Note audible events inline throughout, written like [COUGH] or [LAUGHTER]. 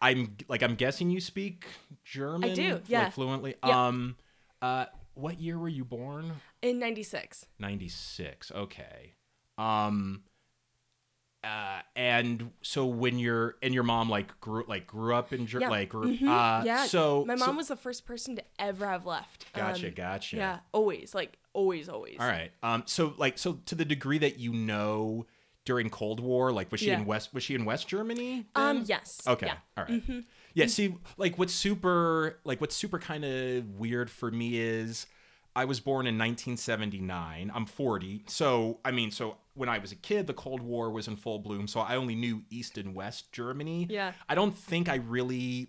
I'm like I'm guessing you speak German. I do, yeah. like fluently. Yeah. Um, uh, what year were you born? In 96. Ninety six. Okay. Um. Uh, and so when you're and your mom like grew like grew up in Ger- Yeah. like grew, Mhm. uh yeah. so my mom so- was the first person to ever have left. gotcha Um, gotcha Yeah, always. Like always, always. all right um so like so to the degree that you know during Cold War like was she Yeah. in West was she in West Germany Um. Yes. Okay. Yeah. All right. Mhm. Yeah. See, like what's super, like what's super kind of weird for me is I was born in 1979. I'm 40. So, I mean, so when I was a kid, the Cold War was in full bloom. So I only knew East and West Germany. Yeah. I don't think I really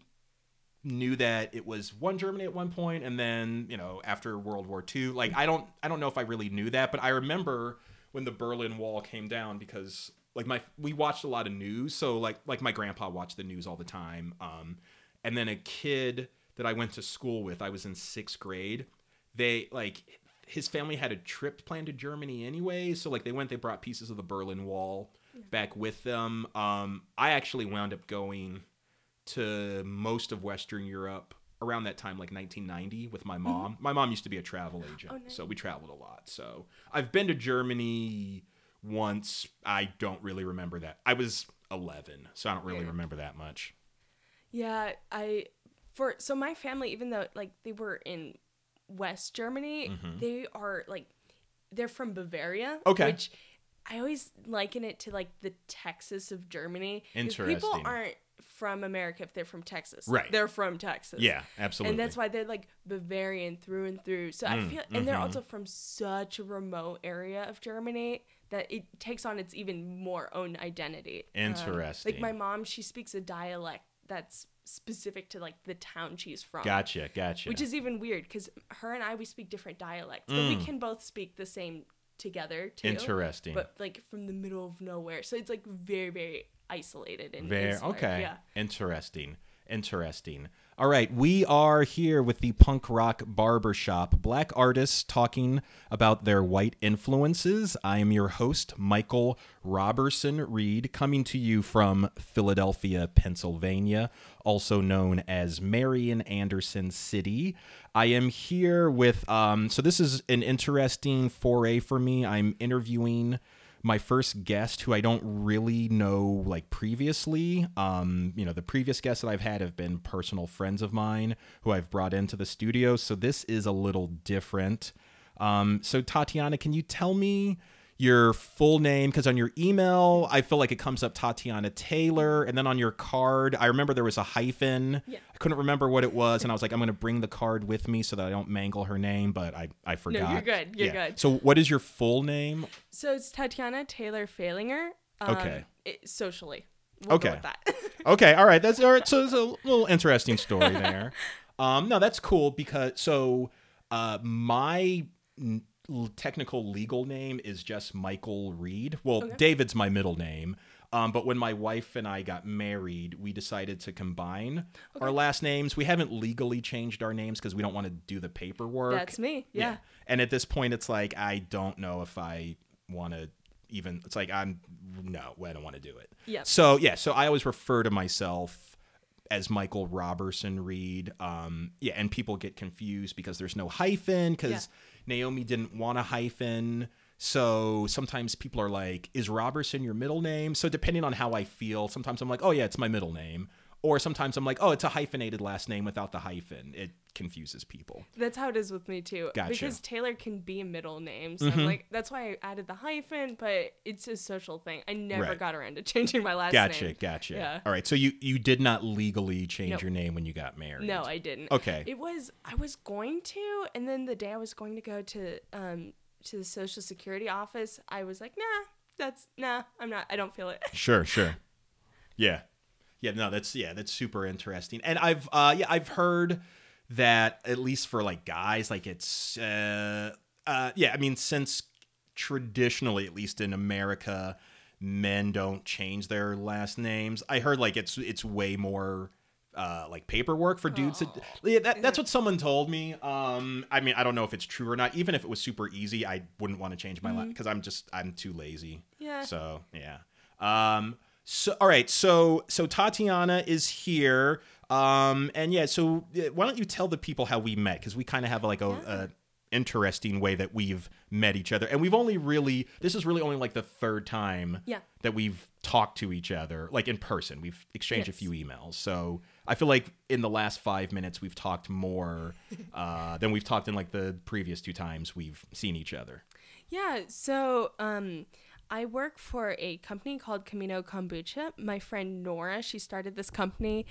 knew that it was one Germany at one point and then, you know, after World War II. Like I don't I don't know if I really knew that, but I remember when the Berlin Wall came down because like my we watched a lot of news, so like like my grandpa watched the news all the time. Um and then a kid that I went to school with, I was in 6th grade. They like his family had a trip planned to Germany anyway, so like they went they brought pieces of the Berlin Wall back with them. Um I actually wound up going to most of Western Europe around that time, like 1990, with my mom. My mom used to be a travel agent, Oh, nice. so we traveled a lot. So I've been to Germany once. I don't really remember that. I was 11, so I don't really Yeah. remember that much. Yeah, I for so my family, even though like they were in West Germany, Mhm. they are like they're from Bavaria. Okay. Which I always liken it to like the Texas of Germany. Interesting. People aren't from America if they're from Texas. Right. They're from Texas. Yeah, absolutely. And that's why they're like Bavarian through and through. So I Mm, feel, and they're mhm. also from such a remote area of Germany that it takes on its even more own identity. Um, Interesting. like my mom, she speaks a dialect that's specific to like the town she's from. Gotcha, gotcha. Which is even weird because her and I we speak different dialects, but we Mm. can both speak the same together too. interesting. But like from the middle of nowhere, so it's like very very isolated Very insular. okay. Yeah. Interesting. Interesting. All right, we are here with the punk rock barbershop. Black artists talking about their white influences. I am your host, Michael Robertson Reed, coming to you from Philadelphia, Pennsylvania, also known as Marian Anderson City. I am here with um so this is an interesting foray for me. I'm interviewing my first guest who I don't really know like previously. Um, you know, the previous guests that I've had have been personal friends of mine who I've brought into the studio. So this is a little different. Um, so Tatijana, can you tell me your full name? Because on your email, I feel like it comes up Tatijana Taylor, and then on your card, I remember there was a hyphen. Yeah. I couldn't remember what it was, and I was like, I'm going to bring the card with me so that I don't mangle her name, but I I forgot. no, you're good, you're good. So what is your full name? So it's Tatijana Taylor Failinger. Um, Okay. It, socially. We'll Okay. Go with that. [LAUGHS] okay all right that's all right so it's a [LAUGHS] little interesting story there um no that's cool because so uh my technical legal name is just michael reed well Okay. david's my middle name um, but when my wife and I got married, we decided to combine our last names. We haven't legally changed our names because we don't want to do the paperwork. That's me. Yeah. And at this point, it's like I don't know if I want to even. It's like I'm no, I don't want to do it. Yeah. So yeah, so I always refer to myself as Michael Robertson Reed. Um, yeah, and people get confused because there's no hyphen because Naomi didn't want a hyphen. So sometimes people are like, "Is Robertson your middle name?" So depending on how I feel, sometimes I'm like, "Oh yeah, it's my middle name," or sometimes I'm like, "Oh, it's a hyphenated last name without the hyphen." It confuses people. That's how it is with me too. Gotcha. Because Taylor can be a middle name. So Mhm. I'm like that's why I added the hyphen, but it's a social thing. I never Right. got around to [LAUGHS] changing my last Gotcha, name. gotcha. Yeah. All right, so you you did not legally change Nope. your name when you got married. No, I didn't. Okay. It was I was going to, and then the day I was going to go to um to the social security office, I was like, nah, that's nah, I'm not. I don't feel it. Sure, [LAUGHS] sure. Yeah. Yeah, no, that's yeah, that's super interesting. And I've uh yeah, I've heard that at least for like guys, like it's uh uh yeah, I mean since traditionally at least in America, men don't change their last names. I heard like it's it's way more uh like paperwork for dudes to, Oh. yeah, that, that's what someone told me um i mean i don't know if it's true or not even if it was super easy i wouldn't want to change my life because i'm just i'm too lazy Yeah. so yeah. Um. So, all right. So, so Tatijana is here. Um, and yeah. So, why don't you tell the people how we met? Because we kind of have like a, Yeah. a interesting way that we've met each other, and we've only really this is really only like the third time Yeah. that we've talked to each other, like in person. We've exchanged a few emails. So I feel like in the last five minutes we've talked more [LAUGHS] uh, than we've talked in like the previous two times we've seen each other. Yeah, so um I work for a company called Camino Kombucha. My friend Nora, she started this company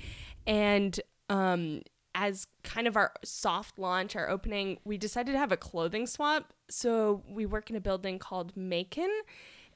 and um as kind of our soft launch, our opening, we decided to have a clothing swap. So we work in a building called Macon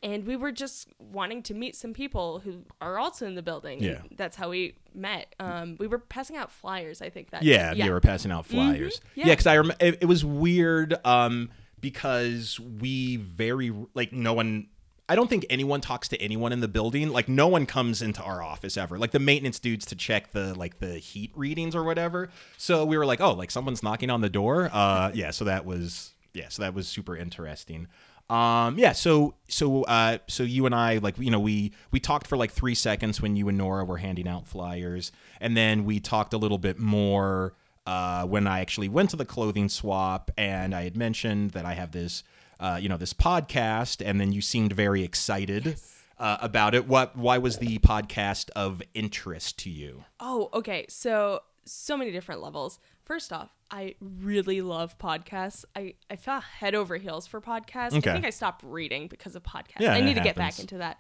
and we were just wanting to meet some people who are also in the building. Yeah. That's how we met. Um we were passing out flyers, I think that Yeah, day. they were passing out flyers. yeah. Yeah, because I rem- it, it was weird um, because we very like no one. I don't think anyone talks to anyone in the building. Like no one comes into our office ever. Like the maintenance dudes to check the like the heat readings or whatever. So we were like, oh, like someone's knocking on the door. Uh, yeah. So that was yeah. So that was super interesting. Um, yeah. So so uh, so you and I like you know we we talked for like three seconds when you and Nora were handing out flyers, and then we talked a little bit more uh, when I actually went to the clothing swap, and I had mentioned that I have this, uh, you know, this podcast, and then you seemed very excited uh, about it. What? Why was the podcast of interest to you? Oh, okay. So so many different levels. First off, I really love podcasts. I, I fell head over heels for podcasts. Okay. I think I stopped reading because of podcasts. Yeah, I need to get back into that.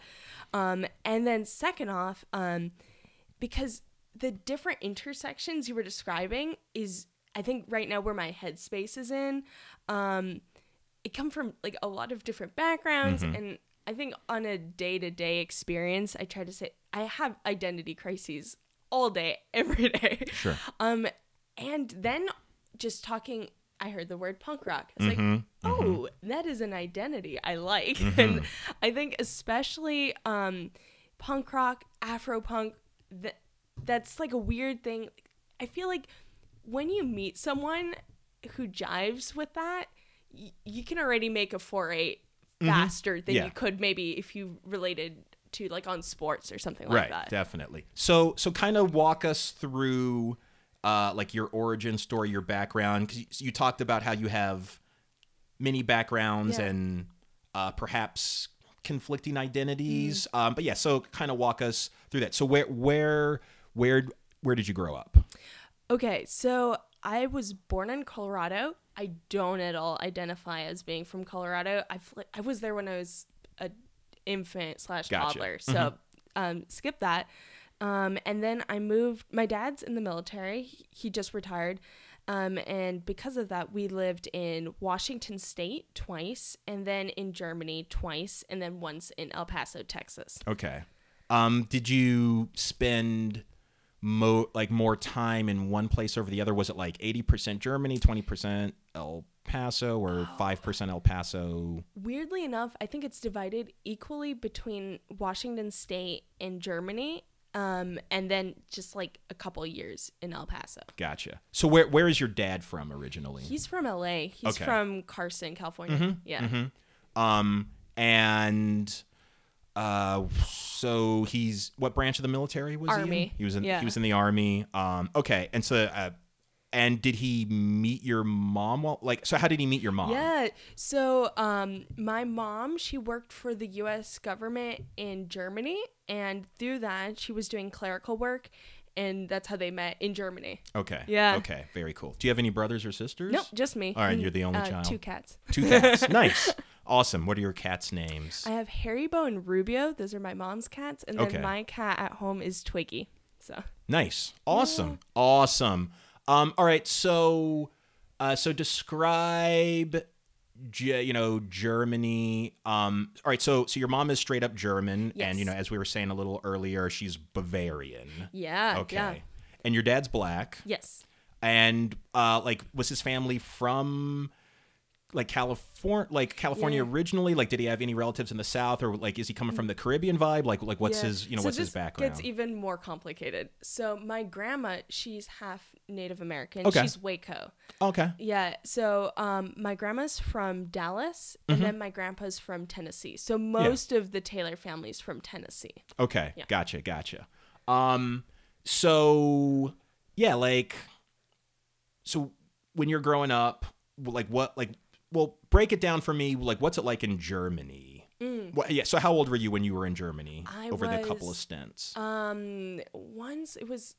Um, and then second off, um, because the different intersections you were describing is I think right now where my headspace is in. Um, it come from like a lot of different backgrounds Mm-hmm. and I think on a day-to-day experience I try to say I have identity crises all day [LAUGHS] every day. Sure. Um and then just talking I heard the word punk rock. It's Mm-hmm. like, "Oh, that is an identity I like." [LAUGHS] And I think especially um punk rock, afro punk that that's like a weird thing. I feel like when you meet someone who jives with that, y- you can already make a foray faster than Mm-hmm. Yeah. you could maybe if you related to like on sports or something like right. that. Definitely. So so kind of walk us through. Uh, like your origin story, your background, because you, you talked about how you have many backgrounds Yeah. and uh, perhaps conflicting identities. Mm-hmm. Um, but yeah, so kind of walk us through that. So where where where where did you grow up? Okay, so I was born in Colorado. I don't at all identify as being from Colorado. I fl- I was there when I was a infant slash Gotcha. toddler, so um, skip that. Um, and then I moved. My dad's in the military. He, he just retired. Um, and because of that, we lived in Washington State twice, and then in Germany twice, and then once in El Paso, Texas. Okay. Um, did you spend mo like more time in one place over the other? Was it like eighty percent Germany, twenty percent El Paso, or five percent El Paso? weirdly enough, I think it's divided equally between Washington State and Germany, um, and then just like a couple years in El Paso. Gotcha. So where where is your dad from originally? He's from LA. He's Okay. from Carson, California. Yeah. Um, and uh, so he's what branch of the military was he? in? Army. He was in. Yeah. He was in the army. Um, okay, and so uh, and did he meet your mom? Well, like, so how did he meet your mom? Yeah. So, um, my mom, she worked for the U.S. government in Germany, and through that, she was doing clerical work, and that's how they met in Germany. Okay. Yeah. Okay. Very cool. Do you have any brothers or sisters? Nope, just me. All right, you're the only uh, child. Two cats. Two cats. [LAUGHS] nice. Awesome. What are your cats' names? I have Haribo and Rubio. Those are my mom's cats, and then Okay. my cat at home is Twiggy. So Nice. Awesome. Awesome. Um, all right. So, uh, so describe, Ge- you know, Germany. Um, all right. So, so your mom is straight up German, and you know, as we were saying a little earlier, she's Bavarian. yeah, Okay. yeah, And your dad's black. yes. And uh, like, was his family from like California, like California Yeah. originally? Like, did he have any relatives in the South, or like is he coming from the Caribbean vibe? Like, like what's Yeah. his, you know, So what's his background? Gets even more complicated. So my grandma, she's half Native American. Okay. She's Waco. okay, Yeah. So um, my grandma's from Dallas, Mm-hmm. and then my grandpa's from Tennessee. So most of the Taylor family's from Tennessee. okay, Yeah. gotcha, gotcha. Um, so yeah, like, so when you're growing up, like what, like, well, break it down for me. Like, what's it like in Germany? What, yeah. So how old were you when you were in Germany I over the couple of stints? Um, once it was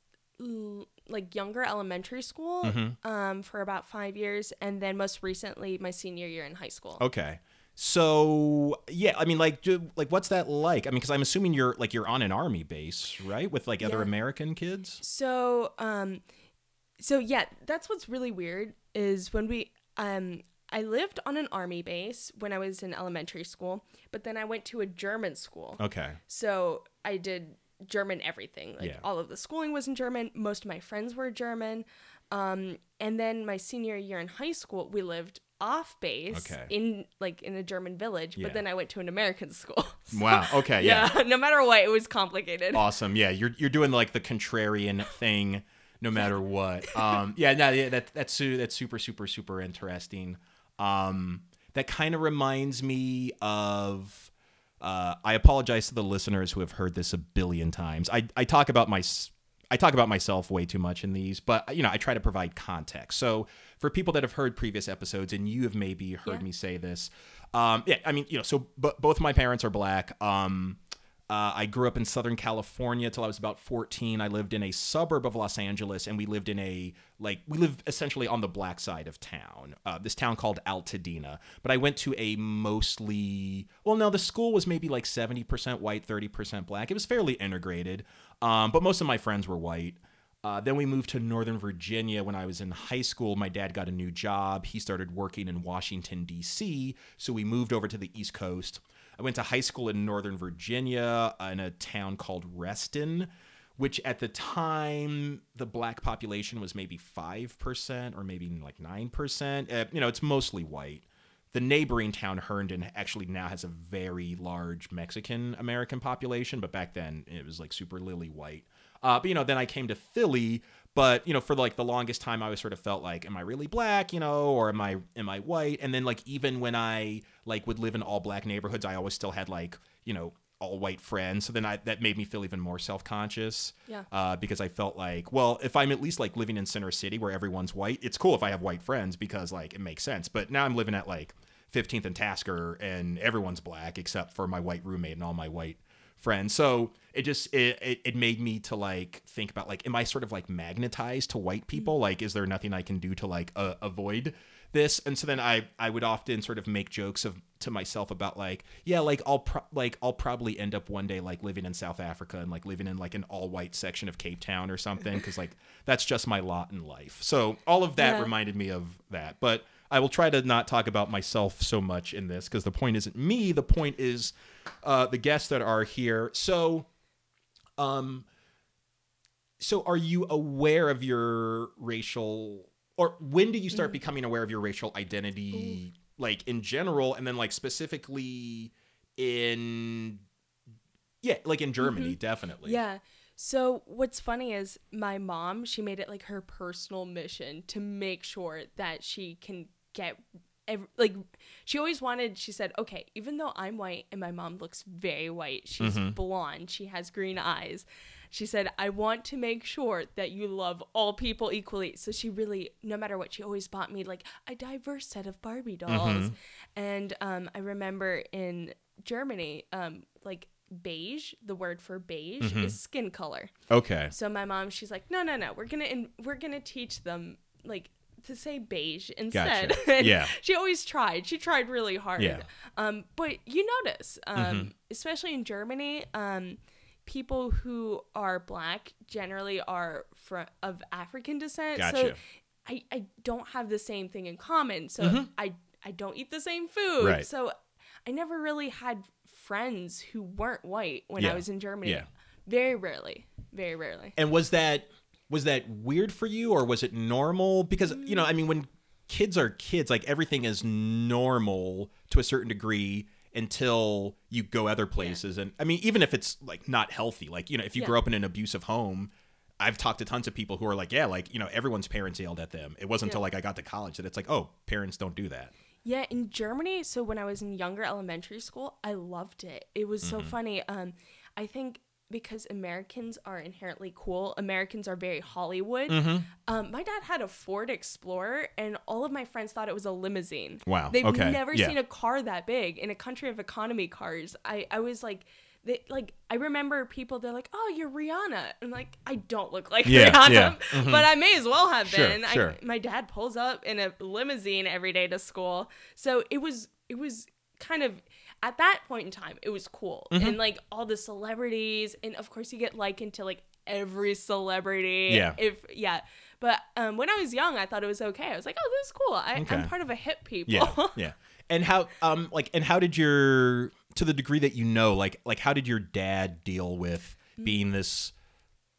like younger elementary school Mm-hmm. um, for about five years, and then most recently my senior year in high school. Okay. So yeah, I mean, like, do, like, what's that like? I mean, because I'm assuming you're like you're on an army base, right, with like other Yeah. American kids. So, um, so yeah, that's what's really weird is when we, um, I lived on an army base when I was in elementary school, but then I went to a German school. Okay. So I did German everything. Like Yeah. all of the schooling was in German. Most of my friends were German. Um, and then my senior year in high school, we lived off base Okay. in like in a German village. Yeah. But then I went to an American school. [LAUGHS] Wow. Okay. Yeah. yeah. no matter what, it was complicated. awesome. Yeah, you're you're doing like the contrarian thing, no matter what. Um. Yeah. No. Yeah. That that's that's super super super interesting. Um. That kind of reminds me of. Uh, I apologize to the listeners who have heard this a billion times. I, I talk about my I talk about myself way too much in these, but you know I try to provide context. So for people that have heard previous episodes, and you have maybe heard Yeah. me say this, um, yeah, I mean you know, so b- both my parents are black. Um, uh, I grew up in Southern California till I was about 14. I lived in a suburb of Los Angeles, and we lived in a like we live essentially on the black side of town. Uh, this town called Altadena. But I went to a mostly well, no, the school was maybe like 70% white, 30% black. It was fairly integrated, um, but most of my friends were white. Uh, then we moved to Northern Virginia when I was in high school. My dad got a new job. He started working in Washington, D.C., so we moved over to the East Coast. I went to high school in Northern Virginia uh, in a town called Reston, which at the time the black population was maybe 5% or maybe like 9%. Uh, you know, it's mostly white. The neighboring town, Herndon, actually now has a very large Mexican American population, but back then it was like super lily white. Uh, but you know, then I came to Philly, but you know, for like the longest time, I always sort of felt like, am I really black, you know, or am I am I white? And then like even when I like would live in all black neighborhoods, I always still had like you know all white friends. So then I that made me feel even more self conscious. Yeah. Uh, because I felt like, well, if I'm at least like living in Center City where everyone's white, it's cool if I have white friends because like it makes sense. But now I'm living at like 15th and Tasker and everyone's black except for my white roommate and all my white friends. So it just it, it, it made me to like think about like am I sort of like magnetized to white people? Like is there nothing I can do to like uh, avoid this? And so then I I would often sort of make jokes of to myself about like yeah like I'll pro- like I'll probably end up one day like living in South Africa and like living in like an all white section of Cape Town or something cuz like that's just my lot in life. So all of that Yeah. reminded me of that. But I will try to not talk about myself so much in this because the point isn't me. The point is uh, the guests that are here. So, um, so are you aware of your racial, or when did you start becoming aware of your racial identity, like in general, and then like specifically in, yeah, like in Germany, definitely. Yeah. So what's funny is my mom, she made it like her personal mission to make sure that she can get ev- like she always wanted she said, "Okay, even though I'm white and my mom looks very white, she's blonde, she has green eyes." She said, "I want to make sure that you love all people equally." So she really no matter what, she always bought me like a diverse set of Barbie dolls. And um I remember in Germany, um like beige, the word for beige is skin color. Okay. So my mom, she's like, no, no, no, we're gonna in, we're gonna teach them like to say beige instead. Gotcha. [LAUGHS] Yeah. she always tried. She tried really hard. Yeah. Um, but you notice, um, especially in Germany, um, people who are black generally are fr- of African descent. So Gotcha. I, I don't have the same thing in common. So I I don't eat the same food. Right. So I never really had friends who weren't white when Yeah. I was in Germany. Yeah. Very rarely. Very rarely. And was that was that weird for you or was it normal? Because you know, I mean, when kids are kids. Like everything is normal to a certain degree until you go other places. And I mean, even if it's like not healthy, like you know, if you Yeah. grow up in an abusive home. I've talked to tons of people who are like, yeah, like, you know, everyone's parents yelled at them. It wasn't until like I got to college that it's like, oh, parents don't do that. Yeah, in Germany, so when I was in younger elementary school, I loved it. It was Mm-hmm. so funny. Um, I think because Americans are inherently cool, Americans are very Hollywood. Mm-hmm. Um, my dad had a Ford Explorer, and all of my friends thought it was a limousine. Wow, They've okay, never yeah. seen a car that big in a country of economy cars. I, I was like, they, like I remember people they're like, "Oh, you're Rihanna." I'm like, I don't look like Yeah, Rihanna, yeah, [LAUGHS] mhm. but I may as well have Sure, been. sure. I, my dad pulls up in a limousine every day to school, so it was it was kind of at that point in time it was cool Mm-hmm. and like all the celebrities and of course you get likened to like every celebrity Yeah. if yeah but um when i was young i thought it was okay i was like oh this is cool I, Okay. i'm part of a hip people Yeah, [LAUGHS] yeah. And how, um, like, and how did your, to the degree that you know, like, like, how did your dad deal with being this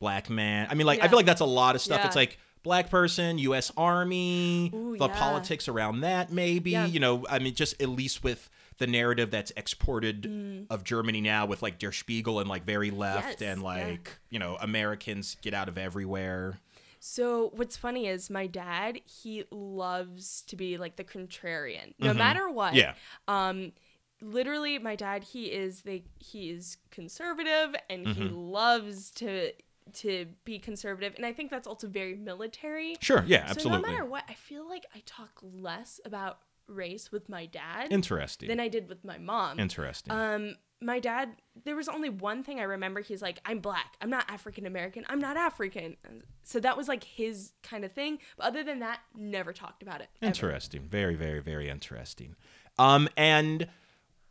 black man? I mean, like, I feel like that's a lot of stuff. Yeah. It's like black person, U.S. Army, Ooh, the yeah. politics around that, maybe. Yeah. You know, I mean, just at least with the narrative that's exported Mm. of Germany now, with like Der Spiegel and like very left, Yes, and yeah. like you know, Americans get out of everywhere. So what's funny is my dad, he loves to be like the contrarian. No Mhm. matter what. Yeah. Um literally my dad, he is the he is conservative and he Mhm. loves to to be conservative and I think that's also very military. Sure. Yeah. So Absolutely. no matter what, I feel like I talk less about race with my dad Interesting. than I did with my mom. Interesting. Um, my dad, there was only one thing I remember. He's like, I'm black. I'm not African American. I'm not African. So that was like his kind of thing. But other than that, never talked about it. ever. Interesting. Very, very, very interesting. Um, and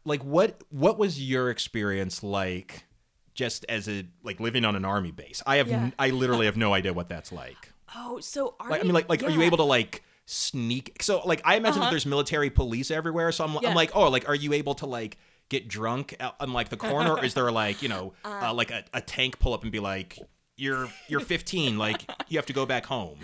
like, what what was your experience like, just as a like living on an army base? I have, Yeah. n- I literally have no idea what that's like. [LAUGHS] Oh, so are Like, I mean, like, like, are you able to like sneak? So, like, I imagine that Uh-huh. there's military police everywhere. So I'm, Yeah. I'm like, oh, like, are you able to like get drunk on like the corner? or is there like, you know, [LAUGHS] uh, like a, a tank pull up and be like, you're you're 15, like you have to go back home.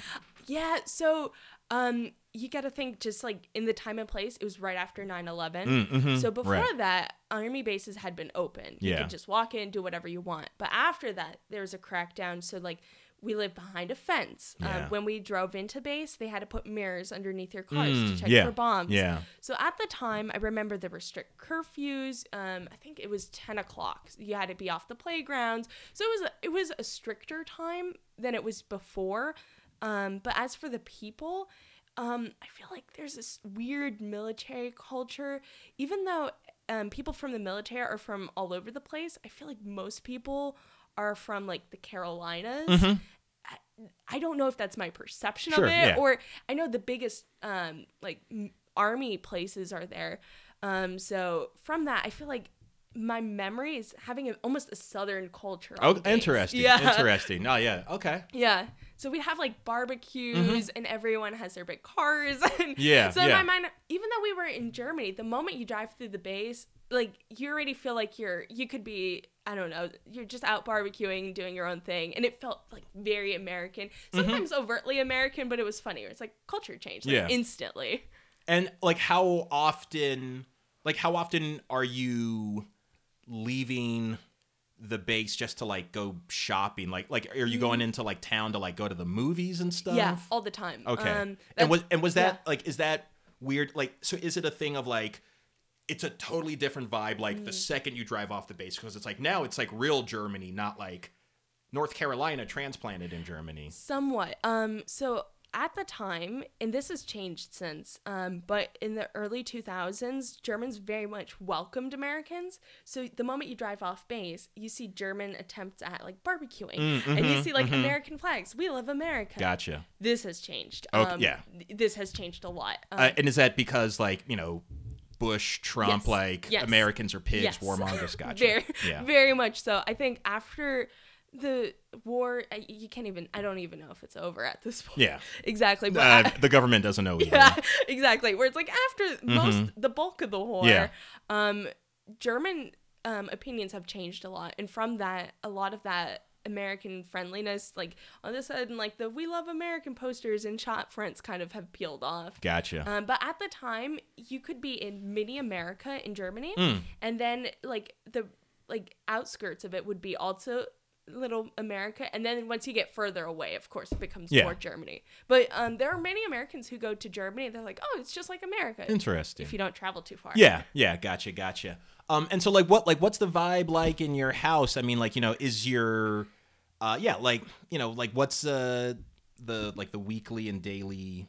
Yeah. So, um, you got to think just like in the time and place, it was right after 9 11. Mm, mhm, So before right. that, army bases had been open. You Yeah. could just walk in, do whatever you want. But after that, there was a crackdown. So like we lived behind a fence. Yeah. Um, when we drove into base, they had to put mirrors underneath your cars Mm, to check yeah, for bombs. Yeah. So at the time, I remember there were strict curfews. Um, I think it was ten o'clock. You had to be off the playgrounds. So it was a, it was a stricter time than it was before. Um, but as for the people, um, I feel like there's this weird military culture. Even though um, people from the military are from all over the place, I feel like most people are from like the Carolinas. Mhm. I, don't know if that's my perception Sure, of it yeah. or I know the biggest um like army places are there. Um so from that I feel like my memory is having a, almost a southern culture. Oh, interesting. Yeah. Interesting. Oh, yeah. Okay. Yeah. So we have like barbecues and everyone has their big cars. [LAUGHS] And Mm-hmm. Yeah, So in yeah. my mind, even though we were in Germany, the moment you drive through the base, like you already feel like you're, you could be, I don't know, you're just out barbecuing, doing your own thing. And it felt like very American, Mm-hmm. sometimes overtly American, but it was funny. It's like culture change like, Yeah. instantly. And like, how often, like, how often are you leaving the base just to like go shopping? Like, like, are you going into like town to like go to the movies and stuff? Mm-hmm. Yeah, all the time. Okay. Um, and was and was that yeah. like is that weird? Like, so is it a thing of like? It's a totally different vibe. Like Mm. the second you drive off the base, because it's like now it's like real Germany, not like North Carolina transplanted in Germany. Somewhat. Um, so at the time, and this has changed since, um, but in the early 2000s, Germans very much welcomed Americans. So the moment you drive off base, you see German attempts at like barbecuing, Mm, and you mhm, see like mhm. American flags. We love America. Gotcha. This has changed. Okay, um, yeah. th- This has changed a lot. Um, Uh, and is that because like you know, Bush, Trump, Yes. like Yes. Americans are pigs, Yes. warmongers? [LAUGHS] Gotcha. very, yeah. very much so. I think after the war, you can't even. I don't even know if it's over at this [LAUGHS] point. Yeah. Exactly. But Uh, I- the government doesn't know [LAUGHS] either. yeah, exactly. Where it's like after most the bulk of the war, Mm-hmm. Yeah. um, German um, opinions have changed a lot, and from that, a lot of that American friendliness. Like all of a sudden, like the "We Love American" posters and shop fronts kind of have peeled off. Gotcha. Um, but at the time, you could be in mini America in Germany, Hmm. and then like the like outskirts of it would be also little America, and then once you get further away, of course, it becomes Yeah. more Germany. But um, there are many Americans who go to Germany. They're like, oh, it's just like America. Interesting. If you don't travel too far. Yeah, yeah, gotcha, gotcha. Um, and so like what like what's the vibe like in your house? I mean, like you know, is your, uh, yeah, like you know, like what's uh the like the weekly and daily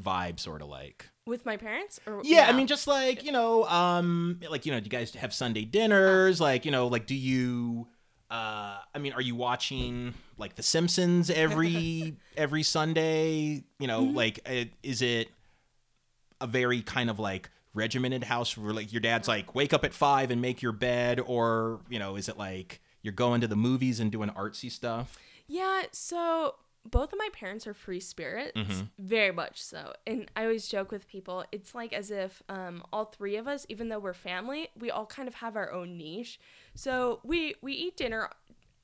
vibe sort of like? With my parents, or Yeah, I mean, just like you know, um, like you know, do you guys have Sunday dinners? Like you know, like do you? Uh, I mean, are you watching like The Simpsons every [LAUGHS] every Sunday? You know, like uh, is it a very kind of like regimented house where like your dad's like wake up at five and make your bed, or you know, is it like you're going to the movies and doing artsy stuff? Yeah, so both of my parents are free spirits, Mm-hmm. very much so. And I always joke with people, it's like as if um, all three of us, even though we're family, we all kind of have our own niche. So we we eat dinner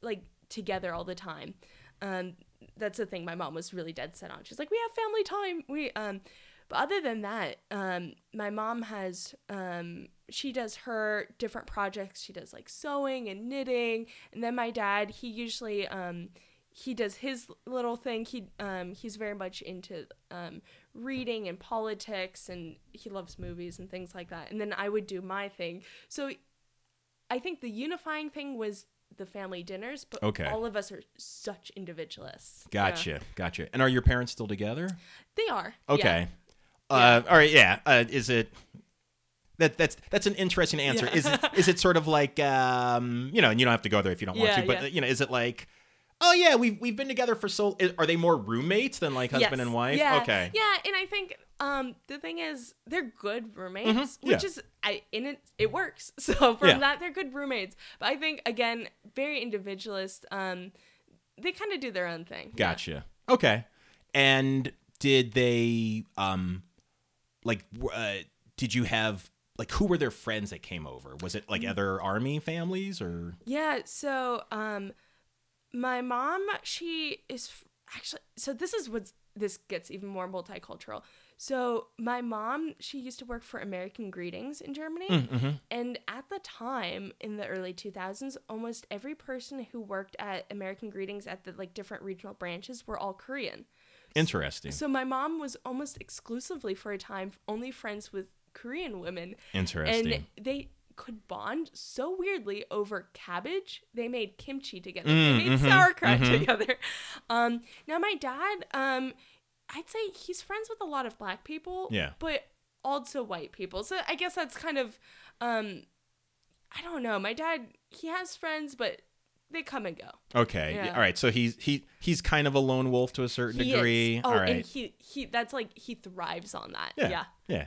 like together all the time. Um, that's the thing my mom was really dead set on. She's like, we have family time. We um, but other than that, um, my mom has um, she does her different projects. She does like sewing and knitting, and then my dad he usually um, he does his little thing. He um, he's very much into um, reading and politics, and he loves movies and things like that. And then I would do my thing. So I think the unifying thing was the family dinners, but Okay. all of us are such individualists. Yeah. Gotcha, gotcha. And are your parents still together? They are. yeah. Uh, all right. Yeah. Uh, is it? That that's that's an interesting answer. Yeah. Is it is it sort of like um you know and you don't have to go there if you don't want to, but yeah. you know is it like oh yeah we've we've been together for so are they more roommates than like husband Yes. and wife? Yeah. Okay. Yeah, and I think um the thing is they're good roommates, Mhm, which yeah. is I in it it works. [LAUGHS] So from Yeah. that they're good roommates. But I think again very individualist. Um, they kind of do their own thing. Yeah. Gotcha. Okay. And did they um like uh, did you have like who were their friends that came over? Was it Mm. like other army families or Yeah, so um my mom, she is f- actually so this is what this gets even more multicultural. So my mom, she used to work for American Greetings in Germany, mm-hmm. and at the time in the early 2000s, almost every person who worked at American Greetings at the like different regional branches were all Korean. Interesting? So my mom was almost exclusively for a time only friends with Korean women Interesting. and they could bond so weirdly over cabbage. They made kimchi together. Mm, they made mhm, sauerkraut [LAUGHS] mhm. together. Um, now my dad, um, I'd say he's friends with a lot of black people. Yeah. But also white people. So I guess that's kind of, um, I don't know. My dad, he has friends, but they come and go. Okay. Yeah. All right. So he's he he's kind of a lone wolf to a certain He degree. is. Oh, All right. and he he that's like he thrives on that. yeah. yeah. Yeah.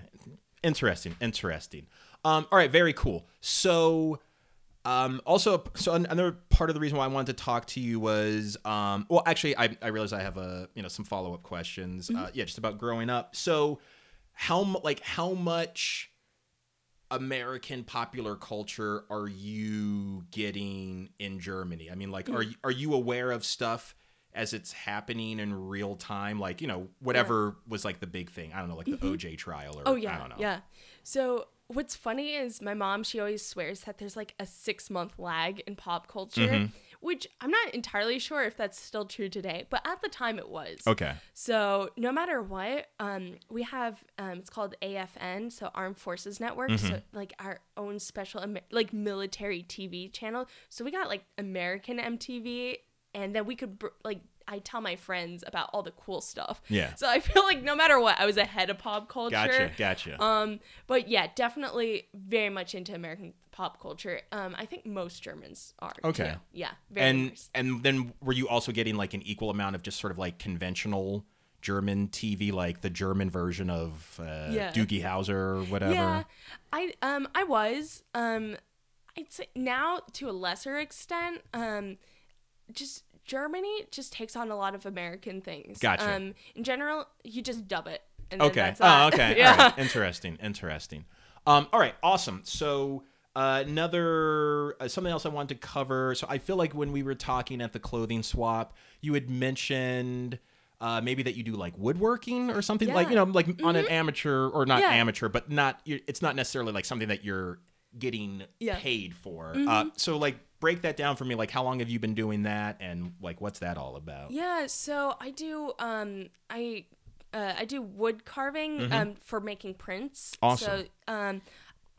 Interesting. Interesting. Um. All right. Very cool. So. Um, also, so another part of the reason why I wanted to talk to you was, um, well, actually, I, I realize I have a, you know, some follow up questions. Uh, yeah, just about growing up. So, how like how much American popular culture are you getting in Germany? I mean, like, are you, are you aware of stuff as it's happening in real time? Like, you know, whatever was like the big thing. I don't know, like the OJ trial or Oh yeah, I don't know. yeah. So what's funny is my mom. She always swears that there's like a six month lag in pop culture, Mm-hmm. Which I'm not entirely sure if that's still true today. But at the time, it was. Okay. So no matter what, um, we have um, it's called AFN, so Armed Forces Network, Mm-hmm. so like our own special Amer- like military TV channel. So we got like American MTV, and then we could br- like I tell my friends about all the cool stuff. Yeah. So I feel like no matter what, I was ahead of pop culture. Gotcha. Gotcha. Um, but yeah, definitely very much into American pop culture. Um, I think most Germans are. Okay. Too. Yeah. Very and nice. and then were you also getting like an equal amount of just sort of like conventional German TV, like the German version of uh, Yeah. Doogie Howser or whatever? Yeah, I um I was um I'd say now to a lesser extent um just Germany just takes on a lot of American things. Gotcha. Um, in general, you just dub it. Okay. Oh, okay. yeah. [LAUGHS] All right. Interesting. Interesting. Um, all right. Awesome. So, Uh, another uh, something else I wanted to cover. So I feel like when we were talking at the clothing swap, you had mentioned uh, maybe that you do like woodworking or something like you know like on an amateur or not Yeah. amateur, but not it's not necessarily like something that you're getting Yeah. paid for. Uh, so like break that down for me. Like how long have you been doing that, and like what's that all about? Yeah, so I do um I uh, I do wood carving um for making prints. Mm-hmm. Awesome. So um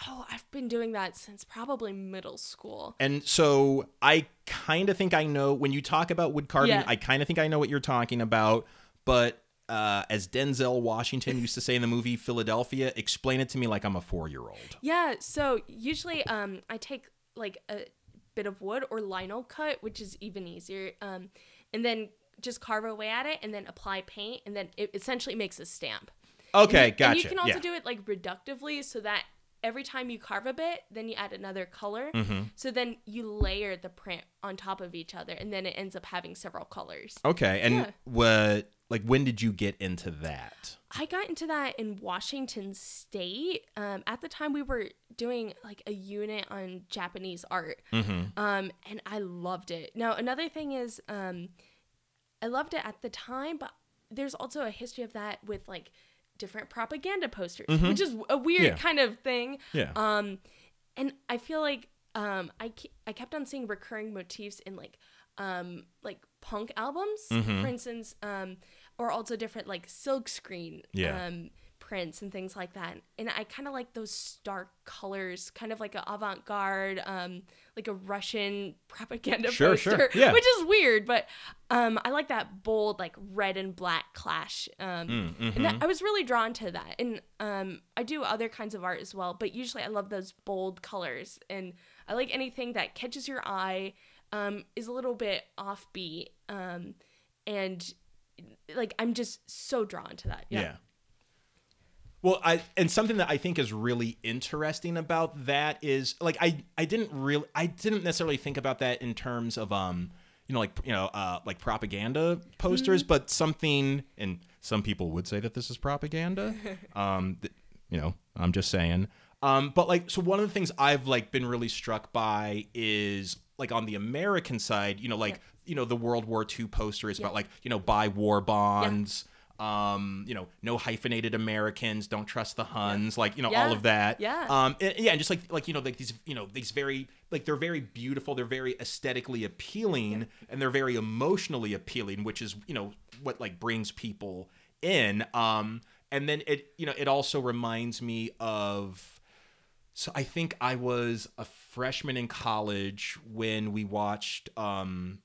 oh, I've been doing that since probably middle school. And so I kind of think I know when you talk about wood carving, Yeah. I kind of think I know what you're talking about. But uh, as Denzel Washington used to say in the movie Philadelphia, explain it to me like I'm a four year old. Yeah, so usually um I take like a bit of wood or lino cut, which is even easier. Um and then just carve away at it and then apply paint and then it essentially makes a stamp. Okay, and you, gotcha. And you can also yeah. do it like reductively so that every time you carve a bit, then you add another color. Mm-hmm. So then you layer the print on top of each other and then it ends up having several colors. okay, and Yeah. what like when did you get into that? I got into that in Washington State. Um, at the time, we were doing like a unit on Japanese art, Mm-hmm. um, and I loved it. Now, another thing is, um, I loved it at the time, but there's also a history of that with like different propaganda posters, which is a weird Mm-hmm. Yeah. kind of thing. Yeah. Um, and I feel like um, I ke- I kept on seeing recurring motifs in like um like punk albums, Mm-hmm. for instance, um, or also different like silk screen Yeah. um prints and things like that. And I kind of like those stark colors, kind of like an avant-garde, um, like a Russian [LAUGHS] propaganda Sure, sure. poster, Yeah. which is weird, but um, I like that bold like red and black clash. Um, Mm, and mm-hmm. that, I was really drawn to that. And um, I do other kinds of art as well, but usually I love those bold colors. And I like anything that catches your eye, um, is a little bit offbeat. Um, and like, I'm just so drawn to that. Yeah. Yeah. Well, I and something that I think is really interesting about that is like I I didn't really I didn't necessarily think about that in terms of um you know like you know uh like propaganda posters, but something and some people would say that this is propaganda. [LAUGHS] um th- you know, I'm just saying. Um but like so one of the things I've like been really struck by is like on the American side, you know, like you know the World War II poster is about like, you know, buy war bonds um, you know, no hyphenated Americans, don't trust the Huns, like you know all of that. Yeah. Um, and, yeah, and just like like you know like these you know these very like they're very beautiful, they're very aesthetically appealing, and they're very emotionally appealing, which is you know what like brings people in. Um, and then it you know it also reminds me of. So I think I was a freshman in college when we watched um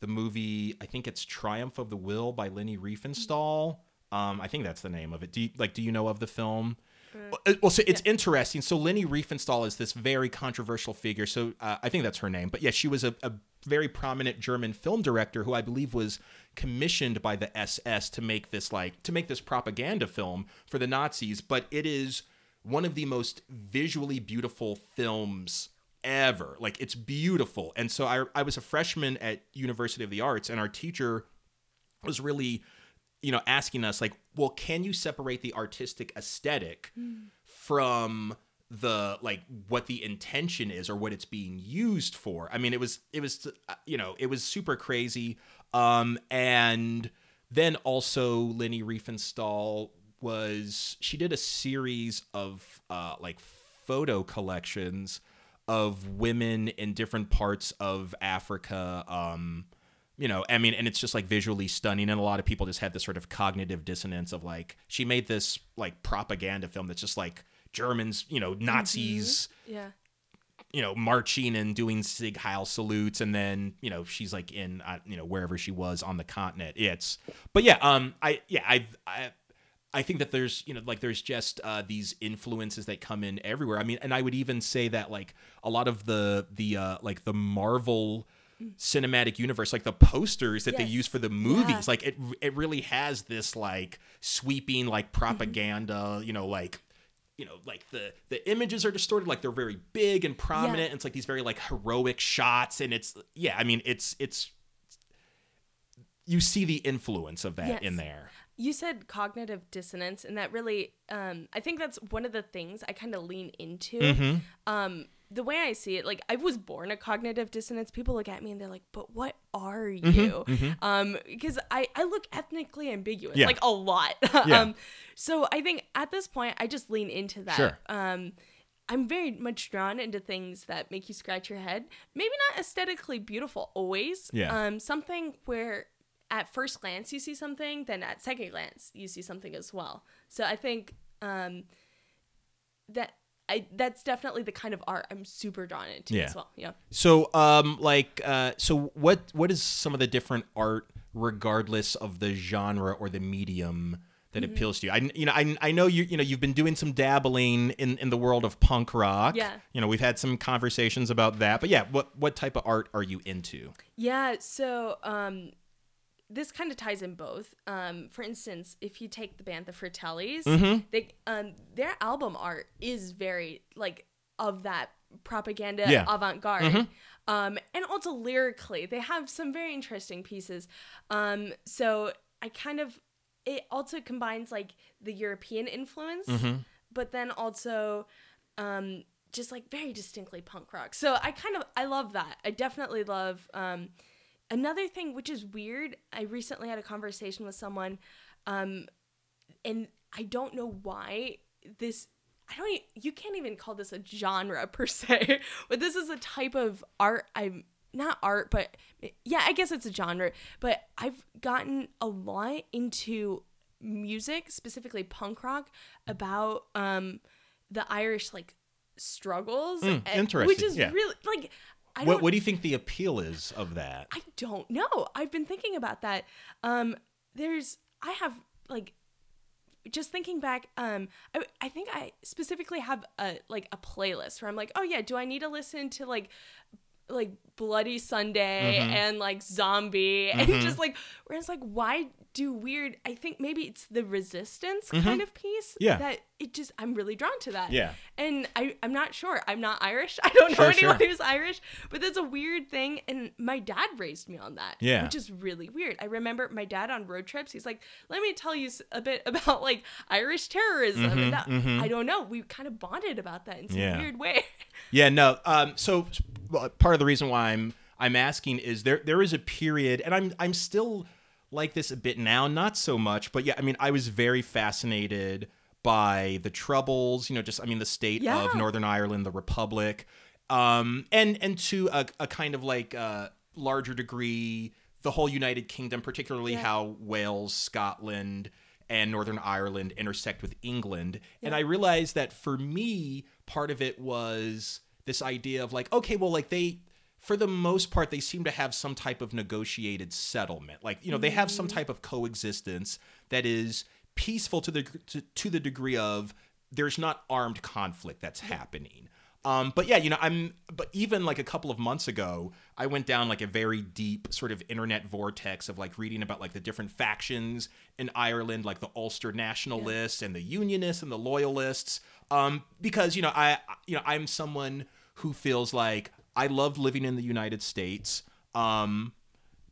the movie I think it's Triumph of the Will by Leni Riefenstahl. Um, I think that's the name of it. Do you, like do you know of the film? Well, Well, so it's interesting. So Leni Riefenstahl is this very controversial figure. So uh, I think that's her name. But yeah, she was a, a very prominent German film director who I believe was commissioned by the SS to make this like to make this propaganda film for the Nazis. But it is one of the most visually beautiful films ever. Like it's beautiful. And so I I was a freshman at University of the Arts and our teacher was really you know asking us like, "Well, can you separate the artistic aesthetic from the like what the intention is or what it's being used for?" I mean, it was it was uh, you know, it was super crazy. Um and then also Leni Riefenstahl was she did a series of uh like photo collections of women in different parts of Africa. Um, you know, I mean, and it's just like visually stunning. And a lot of people just had this sort of cognitive dissonance of like, she made this like propaganda film that's just like Germans, you know, Nazis, Yeah. you know, marching and doing Sieg Heil salutes, and then you know she's like in, uh, you know, wherever she was on the continent. It's, but yeah, um, I yeah, I I. I think that there's you know like there's just uh, these influences that come in everywhere. I mean, and I would even say that like a lot of the the uh, like the Marvel cinematic universe, like the posters that they use for the movies, Yeah. like it it really has this like sweeping like propaganda, you know, like you know like the the images are distorted like they're very big and prominent Yeah. and it's like these very like heroic shots and it's yeah i mean it's it's you see the influence of that in there You said cognitive dissonance, and that really, um, I think that's one of the things I kind of lean into. Mm-hmm. Um, the way I see it, like I was born a cognitive dissonance. People look at me and they're like, "But what are Mm-hmm, you?" Um, because I I look ethnically ambiguous, Yeah. like a lot. [LAUGHS] Yeah. um, so I think at this point, I just lean into that. Sure. Um, I'm very much drawn into things that make you scratch your head. Maybe not aesthetically beautiful always. Yeah. Um, something where at first glance you see something, then at second glance you see something as well. So I think um, that I that's definitely the kind of art I'm super drawn into Yeah. as well. Yeah. So, um, like, uh, so what? What is some of the different art, regardless of the genre or the medium, that Mm-hmm. appeals to you? I, you know, I, I know you, you know, you've been doing some dabbling in in the world of punk rock. Yeah. You know, we've had some conversations about that, but yeah, what what type of art are you into? Yeah, so um this kind of ties in both. Um, for instance, if you take the band the Fratellis, Mm-hmm. they um their album art is very like of that propaganda Yeah. Mm-hmm. avant-garde. Um, and also lyrically, they have some very interesting pieces. Um, so I kind of it also combines like the European influence, Mm-hmm. but then also um just like very distinctly punk rock. So I kind of I love that. I definitely love um another thing which is weird. I recently had a conversation with someone um and I don't know why this I don't e- you can't even call this a genre per se, [LAUGHS] but this is a type of art I'm not art, but yeah, I guess it's a genre. But I've gotten a lot into music, specifically punk rock, about um the Irish like struggles, Mm, and- which is yeah. really like What what do you think the appeal is of that? I don't know. I've been thinking about that. Um, there's, I have like, just thinking back. Um, I, I think I specifically have a like a playlist where I'm like, oh yeah, do I need to listen to like, like Bloody Sunday and like Zombie and just like, where it's like, why do weird? I think maybe it's the resistance kind of piece. Yeah. That it just I'm really drawn to that. Yeah. And I, I'm not sure. I'm not Irish. [LAUGHS] I don't know anyone sure. who's Irish, but that's a weird thing. And my dad raised me on that. Yeah. Which is really weird. I remember my dad on road trips, he's like, let me tell you a bit about like Irish terrorism. and that, I don't know. We kind of bonded about that in some Mm-hmm, Yeah. weird way. Yeah, no. Um, so part of the reason why I'm I'm asking is there there is a period, and I'm I'm still like this a bit now, not so much, but yeah, I mean, I was very fascinated by the Troubles. You know, just I mean, the state Yeah. of Northern Ireland, the Republic, um, and and to a, a kind of like uh, larger degree, the whole United Kingdom, particularly Yeah. how Wales, Scotland, and Northern Ireland intersect with England. And I realized that for me, part of it was this idea of like, okay, well, like they, for the most part, they seem to have some type of negotiated settlement. Like, you know, they have some type of coexistence that is peaceful to the to, to the degree of there's not armed conflict that's happening. Um, but yeah, you know, I'm. But even like a couple of months ago, I went down like a very deep sort of internet vortex of like reading about like the different factions in Ireland, like the Ulster Nationalists and the Unionists and the Loyalists. Um, because you know, I you know, I'm someone who feels like I love living in the United States. Um,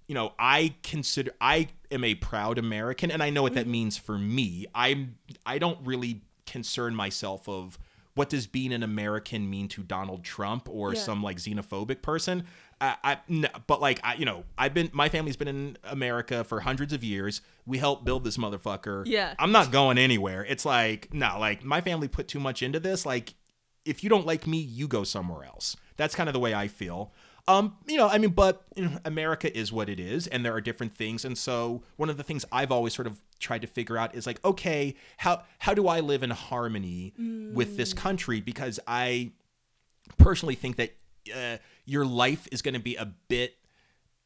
you know, I consider I am a proud American, and I know what that means for me. I'm I don't really concern myself of what does being an American mean to Donald Trump or Yeah. some like xenophobic person. I, I n- but like I, you know, I've been my family's been in America for hundreds of years. We helped build this motherfucker. Yeah. I'm not going anywhere. It's like no, like my family put too much into this. Like if you don't like me, you go somewhere else. That's kind of the way I feel. Um, you know, I mean, but you know, America is what it is, and there are different things. And so, one of the things I've always sort of tried to figure out is like, okay, how how do I live in harmony with this country? Because I personally think that uh, your life is going to be a bit